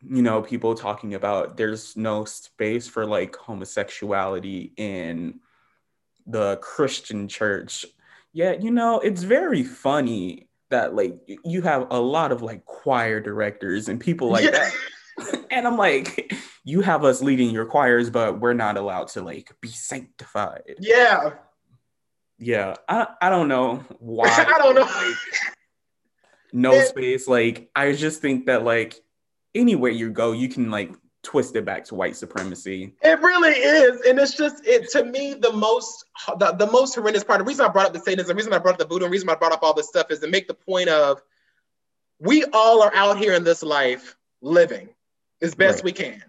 you know people talking about there's no space for like homosexuality in the Christian church. Yet, you know, it's very funny that like you have a lot of like choir directors and people like yeah. that. and I'm like, you have us leading your choirs, but we're not allowed to like be sanctified. Yeah. Yeah. I, I don't know why. I don't know. Like, no space. Like, I just think that like anywhere you go, you can like twist it back to white supremacy. It really is, and it's just it to me the most the, the most horrendous part. The reason I brought up the Satanism, the reason I brought up the Buddha, the reason I brought up all this stuff is to make the point of we all are out here in this life living as best right. we can.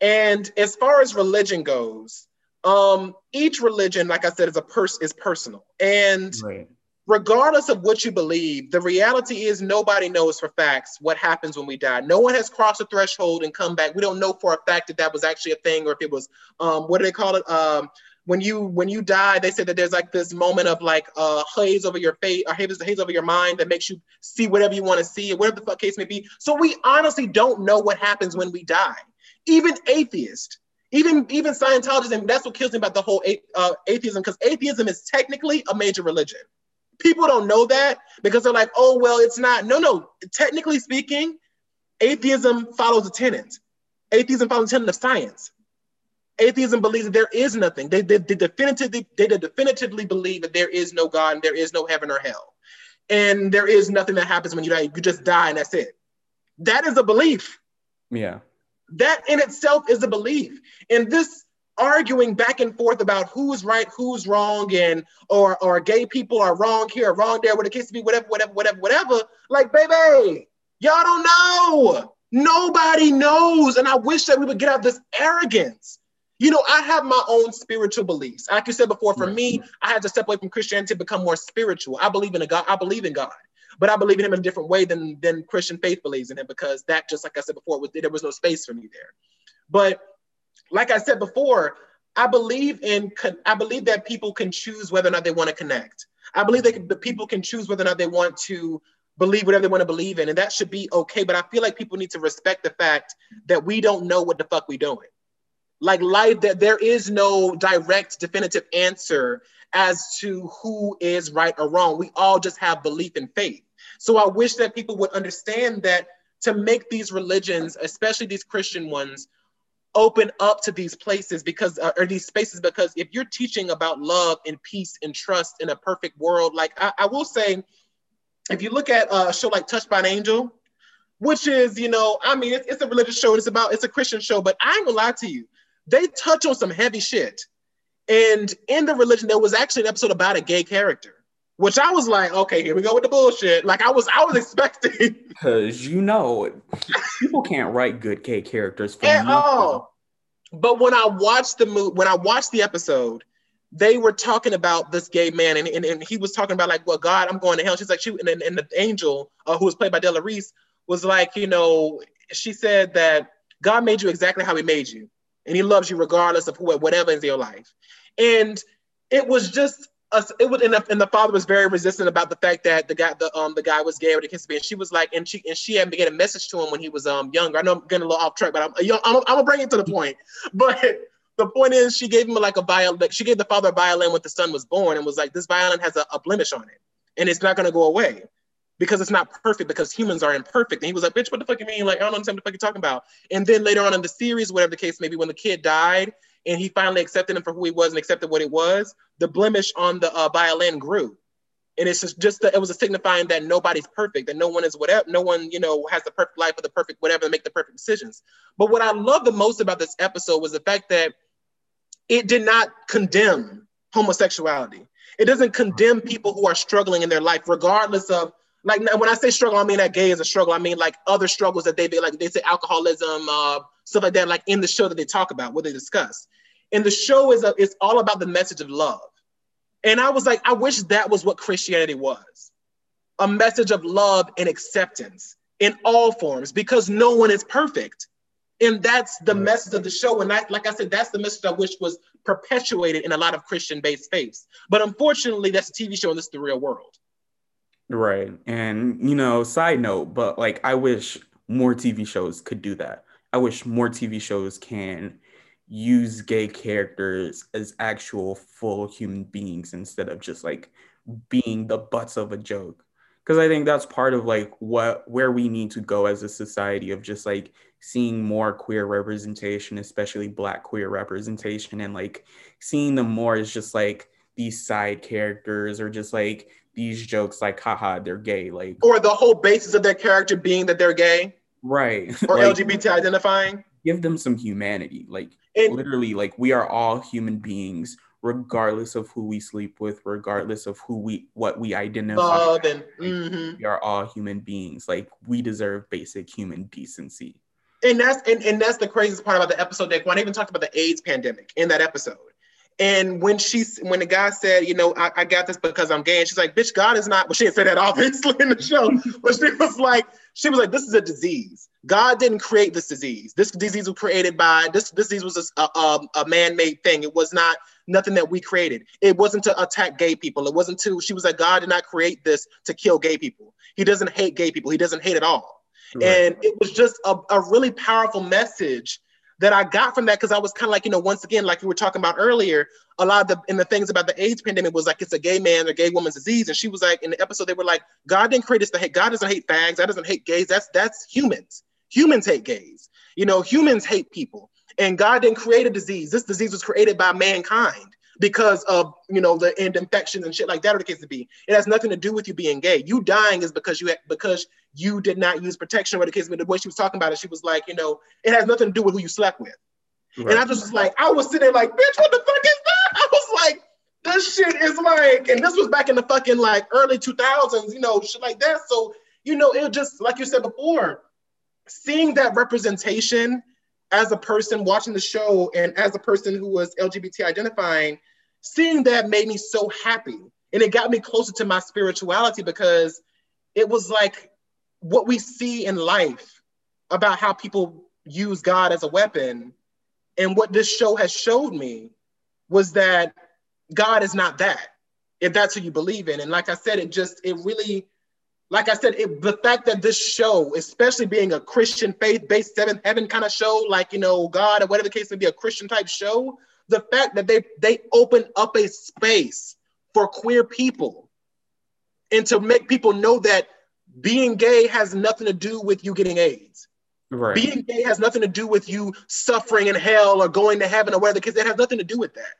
And as far as religion goes, um, each religion, like I said, is a person is personal. And right regardless of what you believe, the reality is nobody knows for facts what happens when we die. No one has crossed the threshold and come back. We don't know for a fact that that was actually a thing or if it was, um, what do they call it? Um, when you when you die, they say that there's like this moment of like uh, haze over your face or haze, haze over your mind that makes you see whatever you want to see or whatever the fuck case may be. So we honestly don't know what happens when we die. Even atheists, even even Scientologists, and that's what kills me about the whole uh, atheism because atheism is technically a major religion people don't know that because they're like, oh, well, it's not. No, no. Technically speaking, atheism follows a tenet. Atheism follows a tenet of science. Atheism believes that there is nothing. They, they, they, definitively, they definitively believe that there is no God and there is no heaven or hell. And there is nothing that happens when you die. You just die and that's it. That is a belief. Yeah. That in itself is a belief. And this arguing back and forth about who's right, who's wrong, and or or gay people are wrong here, or wrong there, what the case to be, whatever, whatever, whatever, whatever. Like, baby, y'all don't know. Nobody knows. And I wish that we would get out of this arrogance. You know, I have my own spiritual beliefs. Like you said before, for me, I had to step away from Christianity to become more spiritual. I believe in a God, I believe in God, but I believe in him in a different way than, than Christian faith believes in him because that, just like I said before, was, there was no space for me there. But like I said before, I believe in I believe that people can choose whether or not they want to connect. I believe that the people can choose whether or not they want to believe whatever they want to believe in, and that should be okay. But I feel like people need to respect the fact that we don't know what the fuck we doing. Like life, that there is no direct, definitive answer as to who is right or wrong. We all just have belief and faith. So I wish that people would understand that to make these religions, especially these Christian ones, open up to these places because uh, or these spaces because if you're teaching about love and peace and trust in a perfect world like i, I will say if you look at a show like touched by an angel which is you know i mean it's, it's a religious show it's about it's a christian show but i ain't gonna lie to you they touch on some heavy shit and in the religion there was actually an episode about a gay character which I was like, okay, here we go with the bullshit. Like I was, I was expecting. Because you know, people can't write good gay characters for at all. But when I watched the movie, when I watched the episode, they were talking about this gay man, and, and, and he was talking about like, well, God, I'm going to hell. She's like, she and, and the angel uh, who was played by Della Reese was like, you know, she said that God made you exactly how He made you, and He loves you regardless of who, whatever is your life. And it was just us. It was, and the, and the father was very resistant about the fact that the guy, the um, the guy was gay or the kiss And she was like, and she and she had began a message to him when he was um younger. I know I'm getting a little off track, but I'm I'm, I'm, I'm gonna bring it to the point. But the point is, she gave him like a violin. Like she gave the father a violin when the son was born, and was like, this violin has a, a blemish on it, and it's not gonna go away because it's not perfect because humans are imperfect. And he was like, bitch, what the fuck you mean? Like, I don't understand what the fuck you're talking about. And then later on in the series, whatever the case maybe when the kid died and he finally accepted him for who he was and accepted what it was, the blemish on the uh, violin grew. And it's just, just the, it was a signifying that nobody's perfect, that no one is whatever, no one, you know, has the perfect life or the perfect whatever to make the perfect decisions. But what I love the most about this episode was the fact that it did not condemn homosexuality. It doesn't condemn people who are struggling in their life, regardless of like when I say struggle, I mean that gay is a struggle. I mean like other struggles that they like they say alcoholism, uh, stuff like that, like in the show that they talk about, what they discuss. And the show is a, it's all about the message of love. And I was like, I wish that was what Christianity was. A message of love and acceptance in all forms, because no one is perfect. And that's the message of the show. And I, like I said, that's the message I wish was perpetuated in a lot of Christian-based faiths. But unfortunately, that's a TV show and this is the real world. Right. And, you know, side note, but like, I wish more TV shows could do that. I wish more TV shows can use gay characters as actual full human beings instead of just like being the butts of a joke. Because I think that's part of like what where we need to go as a society of just like seeing more queer representation, especially black queer representation, and like seeing them more as just like these side characters or just like these jokes like haha they're gay like or the whole basis of their character being that they're gay? Right. Or like, lgbt identifying? Give them some humanity like and, literally like we are all human beings regardless of who we sleep with regardless of who we what we identify and, mm-hmm. we are all human beings like we deserve basic human decency. And that's and, and that's the craziest part about the episode that Juan even talked about the AIDS pandemic in that episode. And when she, when the guy said, you know, I, I, got this because I'm gay, and she's like, bitch, God is not. Well, she didn't say that obviously in the show, but she was like, she was like, this is a disease. God didn't create this disease. This disease was created by this. This disease was a, a, um, a man-made thing. It was not nothing that we created. It wasn't to attack gay people. It wasn't to. She was like, God did not create this to kill gay people. He doesn't hate gay people. He doesn't hate at all. Right. And it was just a, a really powerful message that I got from that because I was kind of like, you know, once again, like we were talking about earlier, a lot of the and the things about the AIDS pandemic was like it's a gay man or gay woman's disease. And she was like, in the episode, they were like, God didn't create us to hate. God doesn't hate fags. God doesn't hate gays. That's that's humans. Humans hate gays. You know, humans hate people. And God didn't create a disease. This disease was created by mankind because of you know the end infections and shit like that or the case to be. It has nothing to do with you being gay. You dying is because you because you did not use protection or the case. But the way she was talking about it, she was like, you know, it has nothing to do with who you slept with. Right. And I just was like, I was sitting there like, bitch, what the fuck is that? I was like, this shit is like, and this was back in the fucking like early 2000s, you know, shit like that. So, you know, it just like you said before, seeing that representation as a person watching the show and as a person who was LGBT identifying seeing that made me so happy. And it got me closer to my spirituality because it was like what we see in life about how people use God as a weapon. And what this show has showed me was that God is not that, if that's who you believe in. And like I said, it just, it really, like I said, it, the fact that this show, especially being a Christian faith based seventh heaven kind of show, like, you know, God or whatever the case may be, a Christian type show, the fact that they they open up a space for queer people and to make people know that being gay has nothing to do with you getting AIDS. Right. Being gay has nothing to do with you suffering in hell or going to heaven or whatever, because it has nothing to do with that.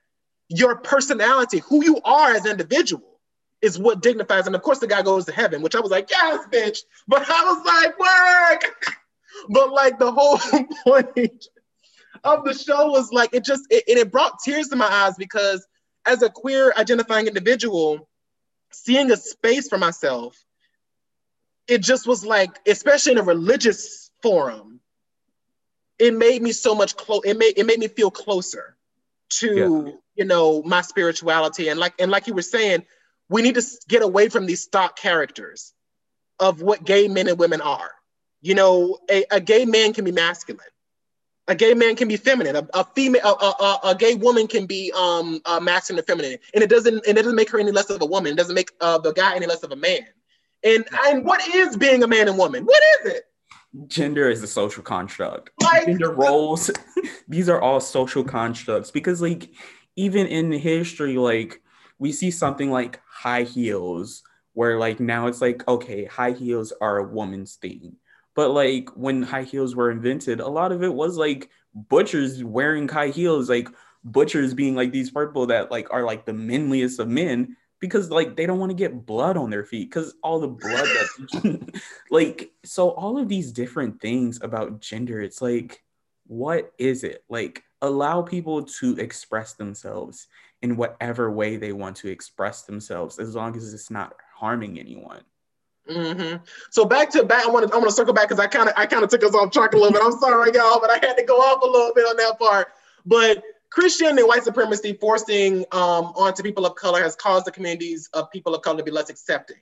Your personality, who you are as an individual, is what dignifies. And of course, the guy goes to heaven, which I was like, yes, bitch. But I was like, work. but like the whole point of the show was like it just it, it brought tears to my eyes because as a queer identifying individual, seeing a space for myself, it just was like, especially in a religious forum, it made me so much close. It made it made me feel closer to yeah. you know my spirituality and like and like you were saying, we need to get away from these stock characters of what gay men and women are. You know, a, a gay man can be masculine. A gay man can be feminine. A, a female, a, a, a, gay woman can be um masculine and feminine, and it doesn't and it doesn't make her any less of a woman. It doesn't make uh, the guy any less of a man. And and what is being a man and woman? What is it? Gender is a social construct. Like, Gender roles, these are all social constructs because like even in history, like we see something like high heels, where like now it's like okay, high heels are a woman's thing but like when high heels were invented, a lot of it was like butchers wearing high heels, like butchers being like these purple that like are like the manliest of men because like they don't want to get blood on their feet because all the blood that's like so all of these different things about gender it's like what is it like allow people to express themselves in whatever way they want to express themselves as long as it's not harming anyone Mm-hmm. So back to back, I want to I want to circle back because I kind of I kind of took us off track a little bit. I'm sorry, y'all, but I had to go off a little bit on that part. But Christian and white supremacy forcing um, onto people of color has caused the communities of people of color to be less accepting.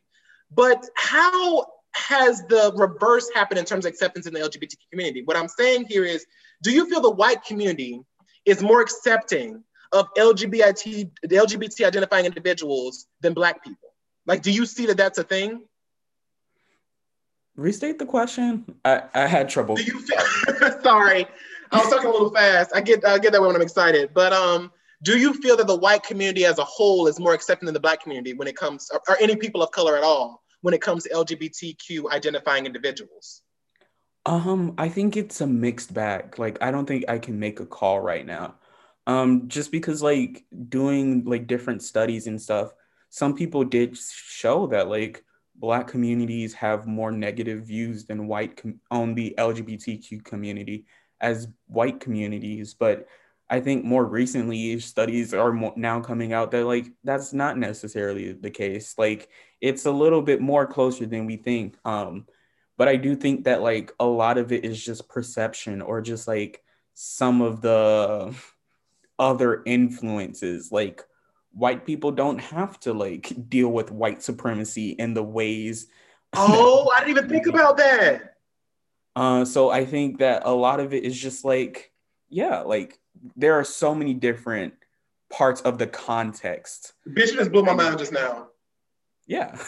But how has the reverse happened in terms of acceptance in the LGBT community? What I'm saying here is, do you feel the white community is more accepting of LGBT the LGBT identifying individuals than black people? Like, do you see that that's a thing? restate the question. I, I had trouble. Do you feel, sorry, I was talking a little fast. I get I get that way when I'm excited. But um, do you feel that the white community as a whole is more accepting than the black community when it comes, or, or any people of color at all, when it comes to LGBTQ identifying individuals? Um, I think it's a mixed bag. Like, I don't think I can make a call right now. Um, just because like doing like different studies and stuff, some people did show that like black communities have more negative views than white com- on the LGBTQ community as white communities, but I think more recently studies are more now coming out that like that's not necessarily the case. Like it's a little bit more closer than we think. Um, but I do think that like a lot of it is just perception or just like some of the other influences like white people don't have to like deal with white supremacy in the ways. Oh, I didn't even think about that. Uh, so I think that a lot of it is just like, yeah, like there are so many different parts of the context. Bitch just blew my mind just now. Yeah.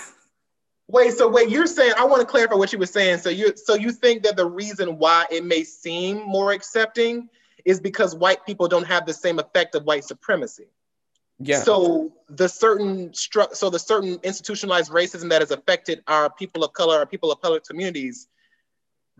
Wait, so wait, you're saying I want to clarify what you were saying. So you so you think that the reason why it may seem more accepting is because white people don't have the same effect of white supremacy. Yeah. So the certain stru- so the certain institutionalized racism that has affected our people of color, our people of color communities,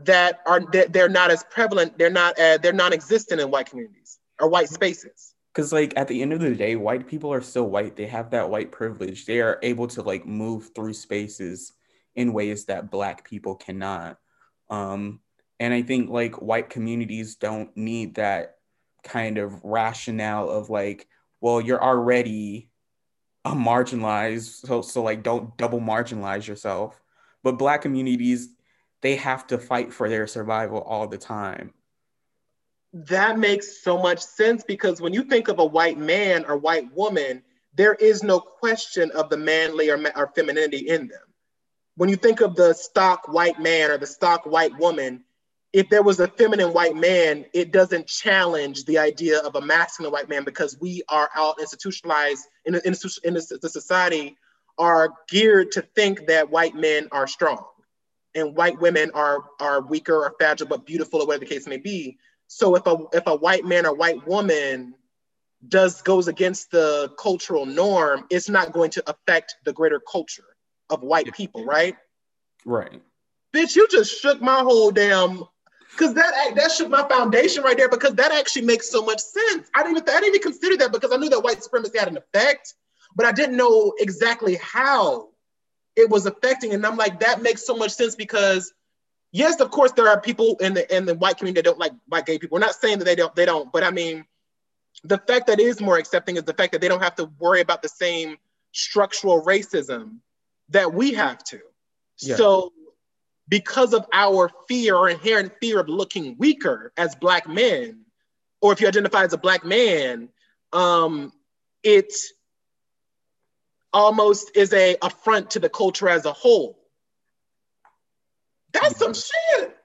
that are they're not as prevalent. They're not uh, they're non-existent in white communities or white spaces. Because like at the end of the day, white people are still white. They have that white privilege. They are able to like move through spaces in ways that black people cannot. Um, and I think like white communities don't need that kind of rationale of like well, you're already a marginalized, so so like don't double marginalize yourself. But black communities, they have to fight for their survival all the time. That makes so much sense because when you think of a white man or white woman, there is no question of the manly or, or femininity in them. When you think of the stock white man or the stock white woman, if there was a feminine white man, it doesn't challenge the idea of a masculine white man because we are out institutionalized in, in, the, the society are geared to think that white men are strong and white women are are weaker or fragile but beautiful or whatever the case may be. So if a if a white man or white woman does goes against the cultural norm, it's not going to affect the greater culture of white people, right? Right. Bitch, you just shook my whole damn because that that shook my foundation right there because that actually makes so much sense. I didn't even I didn't even consider that because I knew that white supremacy had an effect, but I didn't know exactly how it was affecting. And I'm like, that makes so much sense because yes, of course there are people in the in the white community that don't like white gay people. We're not saying that they don't they don't, but I mean, the fact that is more accepting is the fact that they don't have to worry about the same structural racism that we have to. Yeah. So, because of our fear or inherent fear of looking weaker as Black men, or if you identify as a Black man, um, it almost is a affront to the culture as a whole. That's some shit.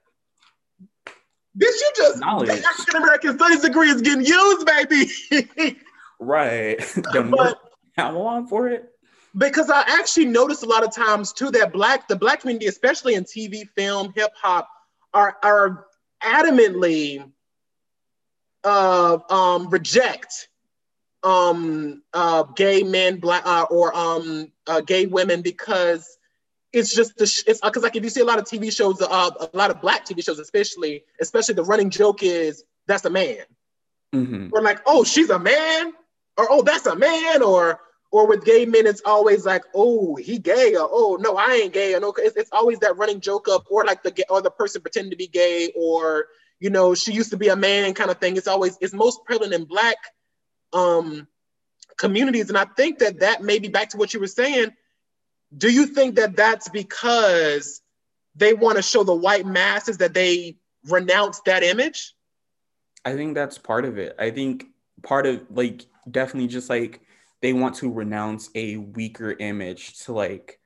This you just Knowledge. African American Studies degree is getting used, baby. right. but, how long for it? Because I actually noticed a lot of times too that black the black community, especially in TV, film, hip hop, are are adamantly uh, um, reject um, uh, gay men, black uh, or um, uh, gay women because it's just the sh- it's because like if you see a lot of TV shows, uh, a lot of black TV shows, especially, especially the running joke is that's a man, mm-hmm. or like oh she's a man, or oh that's a man, or or with gay men it's always like oh he gay, or oh no I ain't gay, or no it's, it's always that running joke up or like the or the person pretending to be gay, or you know she used to be a man kind of thing. It's always it's most prevalent in black um communities, and I think that that maybe back to what you were saying do you think that that's because they want to show the white masses that they renounce that image? I think that's part of it. I think part of like definitely just like they want to renounce a weaker image to like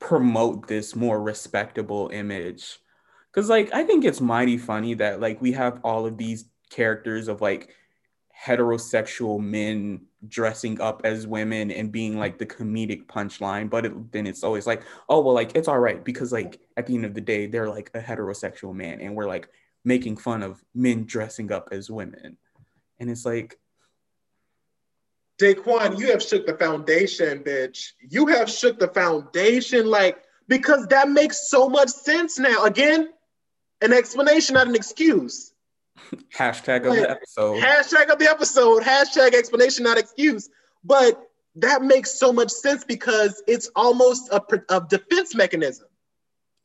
promote this more respectable image. Cause like I think it's mighty funny that like we have all of these characters of like heterosexual men dressing up as women and being like the comedic punchline but it, then it's always like oh well like it's all right because like at the end of the day they're like a heterosexual man and we're like making fun of men dressing up as women and it's like Daquon, you have shook the foundation, bitch. You have shook the foundation, like because that makes so much sense now. Again, an explanation, not an excuse. Hashtag of the episode. Hashtag of the episode. Hashtag explanation, not excuse. But that makes so much sense because it's almost a, a defense mechanism.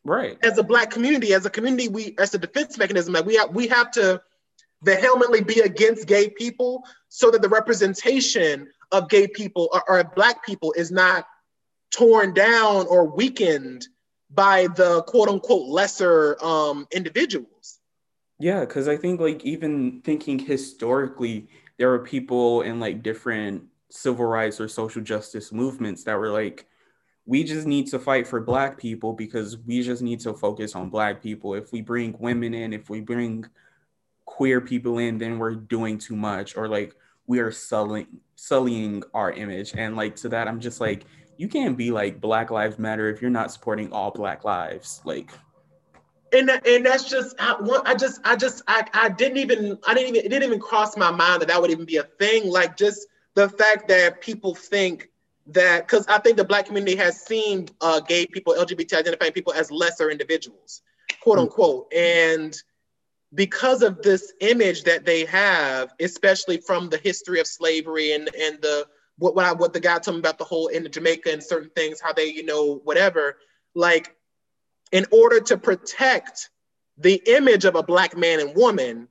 Right. As a black community, as a community, we as a defense mechanism that we have we have to vehemently be against gay people so that the representation of gay people or, or black people is not torn down or weakened by the quote unquote lesser um, individuals. Yeah, because I think like even thinking historically, there were people in like different civil rights or social justice movements that were like, we just need to fight for black people because we just need to focus on black people. If we bring women in, if we bring queer people in, then we're doing too much, or like we are sullying sullying our image. And like to that, I'm just like, you can't be like Black Lives Matter if you're not supporting all Black lives. Like and and that's just I, I just I just I, I didn't even I didn't even it didn't even cross my mind that that would even be a thing. Like just the fact that people think that because I think the black community has seen uh, gay people, LGBT identifying people as lesser individuals, quote mm. unquote, and because of this image that they have, especially from the history of slavery and and the what what, I, what the guy told me about the whole in Jamaica and certain things, how they you know whatever, like in order to protect the image of a black man and woman,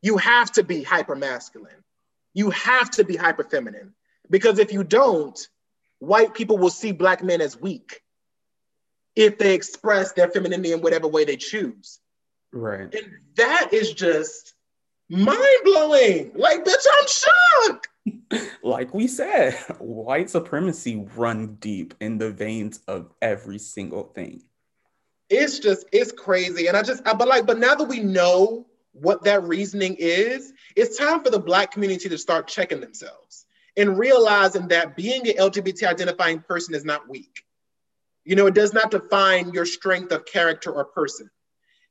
you have to be hyper masculine. You have to be hyper feminine. Because if you don't, white people will see black men as weak if they express their femininity in whatever way they choose. Right. And that is just mind blowing. Like, bitch, I'm shocked. like we said, white supremacy run deep in the veins of every single thing it's just it's crazy. And i just I, but like but now that we know what that reasoning is it's time for the black community to start checking themselves and realizing that being an lgbt identifying person is not weak. You know it does not define your strength of character or person.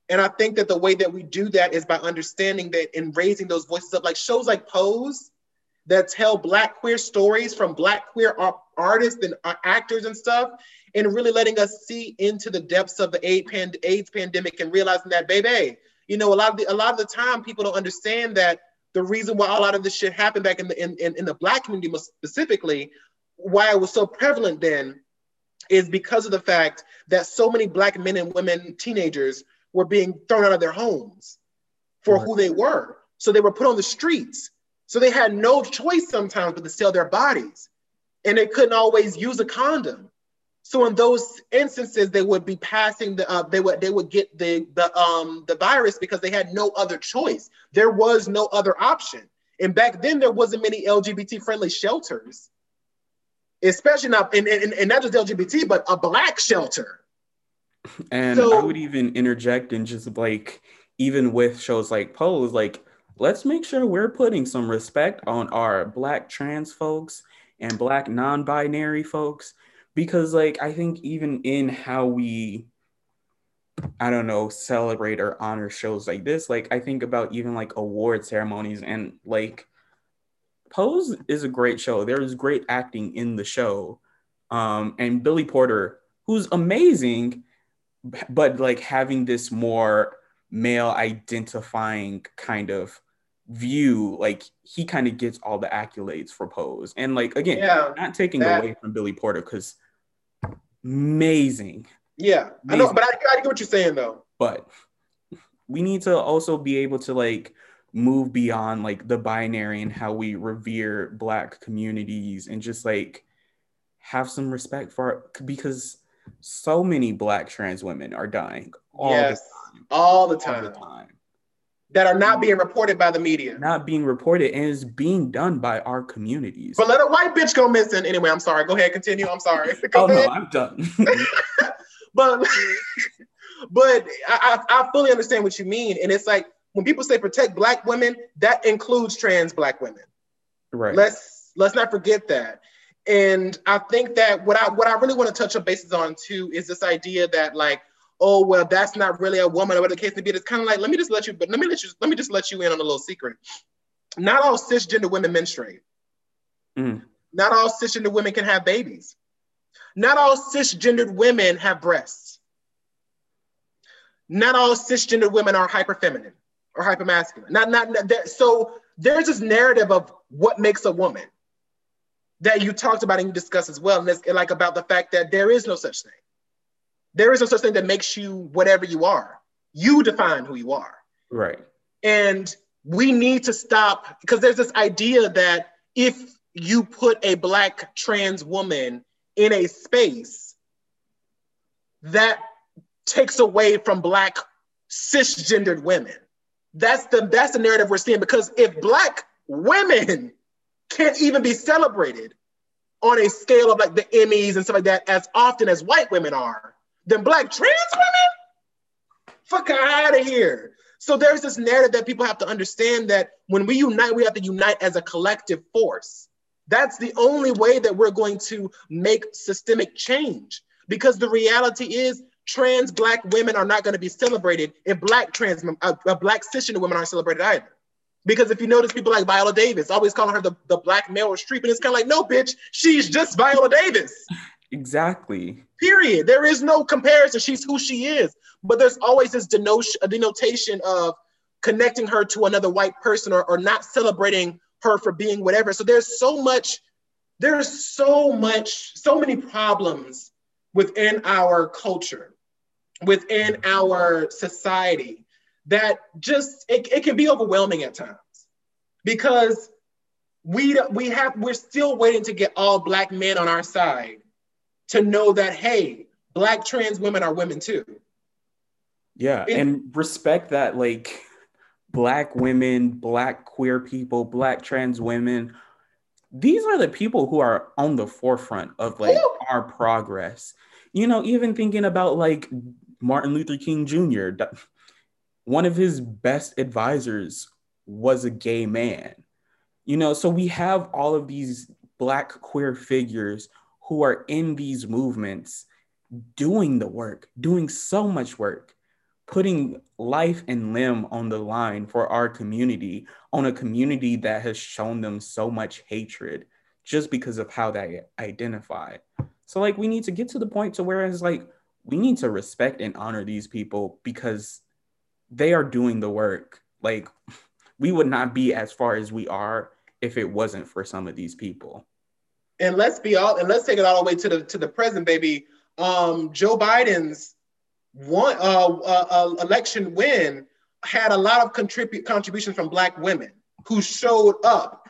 And i think that the way that we do that is by understanding that in raising those voices up like shows like pose that tell black queer stories from black queer artists and uh, actors and stuff and really letting us see into the depths of the AIDS pandemic and realizing that, baby, you know, a lot of the a lot of the time people don't understand that the reason why a lot of this shit happened back in the in, in, in the black community specifically, why it was so prevalent then, is because of the fact that so many black men and women, teenagers, were being thrown out of their homes for right. who they were. So they were put on the streets. So they had no choice sometimes but to sell their bodies. And they couldn't always use a condom. So in those instances, they would be passing the uh, they would they would get the the um the virus because they had no other choice. There was no other option. And back then there wasn't many LGBT friendly shelters, especially not and, and, and not just LGBT, but a black shelter. And so, I would even interject and just like even with shows like Pose, like let's make sure we're putting some respect on our black trans folks and black non-binary folks because like i think even in how we i don't know celebrate or honor shows like this like i think about even like award ceremonies and like pose is a great show. There is great acting in the show. Um and billy porter who's amazing but like having this more male identifying kind of view like he kind of gets all the accolades for pose. And like again yeah, not taking that, away from billy porter because amazing. Yeah amazing. i know but I, I get what you're saying though. But we need to also be able to like move beyond like the binary and how we revere black communities and just like have some respect for because so many black trans women are dying all yes, the time. all the time, all the time that are not being reported by the media. Not being reported and is being done by our communities. But let a white bitch go missing. Anyway, I'm sorry. Go ahead, continue. I'm sorry. Go oh ahead. no, I'm done. but but I, I fully understand what you mean. And it's like when people say protect black women, that includes trans black women. Right. Let's let's not forget that. And I think that what I what I really want to touch on bases on too is this idea that like oh well that's not really a woman or whatever the case may be. It's kind of like let me just let you but let me let you let me just let you in on a little secret. Not all cisgender women menstruate. Mm. not all cisgender women can have babies. Not all cisgendered women have breasts. Not all cisgendered women are hyperfeminine or hypermasculine. Not not, not so there's this narrative of what makes a woman that you talked about and you discussed as well and it's like about the fact that there is no such thing there is no such thing that makes you whatever you are. You define who you are. Right. And we need to stop because there's this idea that if you put a black trans woman in a space that takes away from black cisgendered women. That's the that's the narrative we're seeing because if black women can't even be celebrated on a scale of like the Emmys and stuff like that as often as white women are, than black trans women? Fuck out of here. So there's this narrative that people have to understand that when we unite, we have to unite as a collective force. That's the only way that we're going to make systemic change. Because the reality is, trans black women are not going to be celebrated if black trans, uh, uh, black cisgender women aren't celebrated either. Because if you notice people like Viola Davis, always calling her the, the black Meryl Streep, and it's kind of like, no, bitch, she's just Viola Davis. Exactly. Period. There is no comparison. She's who she is. But there's always this denotion, denotation of connecting her to another white person or, or not celebrating her for being whatever. So there's so much, there's so much, so many problems within our culture, within our society that just it, it can be overwhelming at times because we we have we're still waiting to get all black men on our side to know that, hey, Black trans women are women too. Yeah. It, and respect that, like, Black women, Black queer people, Black trans women, these are the people who are on the forefront of like Ooh. our progress. You know, even thinking about like Martin Luther King Jr., one of his best advisors was a gay man. You know, so we have all of these Black queer figures who are in these movements doing the work, doing so much work, putting life and limb on the line for our community, on a community that has shown them so much hatred just because of how they identify. So like we need to get to the point to where it's like we need to respect and honor these people because they are doing the work. Like we would not be as far as we are if it wasn't for some of these people and let's be all and let's take it all the way to the to the present, baby. Um, Joe Biden's one uh, uh, uh, election win had a lot of contribute contributions from Black women who showed up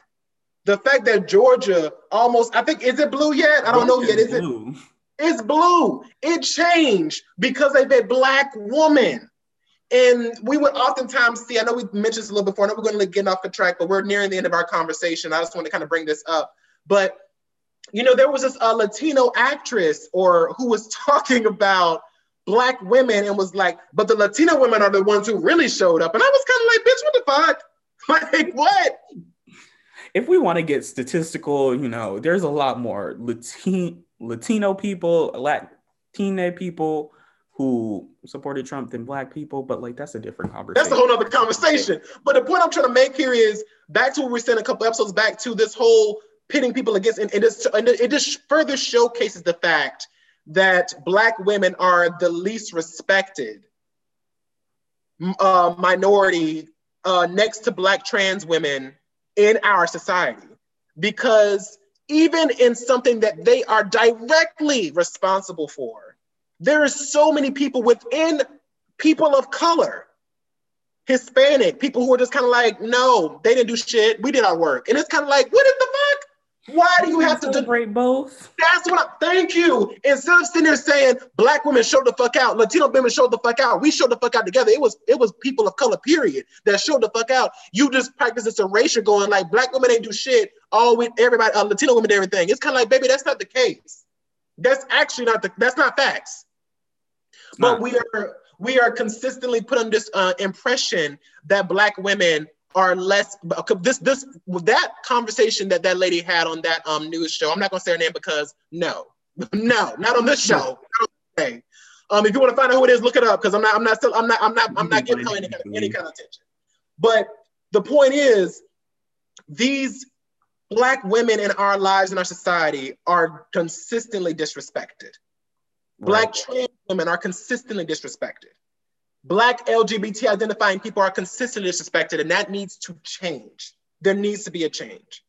the fact that Georgia almost, I think, is it blue yet? I don't know yet. Is blue. it? It's blue. It changed because of a black woman. And we would oftentimes see, I know we mentioned this a little before, I know we're going to get off the track, but we're nearing the end of our conversation. I just want to kind of bring this up. But, you know, there was this uh, Latino actress or who was talking about black women and was like, but the Latino women are the ones who really showed up. And I was kind of like, bitch, what the fuck? Like, what? If we want to get statistical, you know, there's a lot more Latin, Latino people, Latina people who supported Trump than black people, but like that's a different conversation. That's a whole other conversation. But the point I'm trying to make here is back to what we said a couple episodes back to this whole pitting people against, and, and, and it just further showcases the fact that Black women are the least respected uh, minority uh, next to Black trans women in our society. Because even in something that they are directly responsible for, there are so many people within people of color, Hispanic, people who are just kind of like, no, they didn't do shit. We did our work. And it's kind of like, what is the? Why do you have to celebrate both? That's what I thank you. Instead of sitting there saying black women showed the fuck out, Latino women showed the fuck out, we showed the fuck out together. It was it was people of color, period, that showed the fuck out. You just practice this erasure going like black women ain't do shit. All with everybody, uh, Latino women, everything. It's kind of like, baby, that's not the case. That's actually not the that's not facts. But we are we are consistently put on this uh, impression that black women are less this this that conversation that that lady had on that um news show. I'm not gonna say her name because no, no, not on this show. Okay. Um, if you want to find out who it is, look it up because I'm not I'm not still I'm not I'm not I'm not giving her any kind of, any kind of attention. But the point is, these black women in our lives in our society are consistently disrespected. Black right. trans women are consistently disrespected. Black LGBT identifying people are consistently suspected, and that needs to change. There needs to be a change.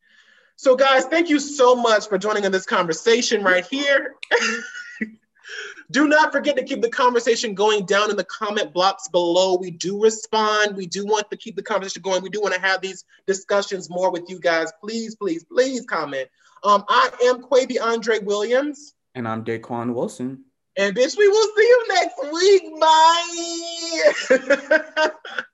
So, guys, thank you so much for joining in this conversation right here. do not forget to keep the conversation going down in the comment blocks below. We do respond. We do want to keep the conversation going. We do want to have these discussions more with you guys. Please, please, please comment. Um, I am Quaviondre Williams. And I'm Daquon Wilson. And bitch, we will see you next week. Bye.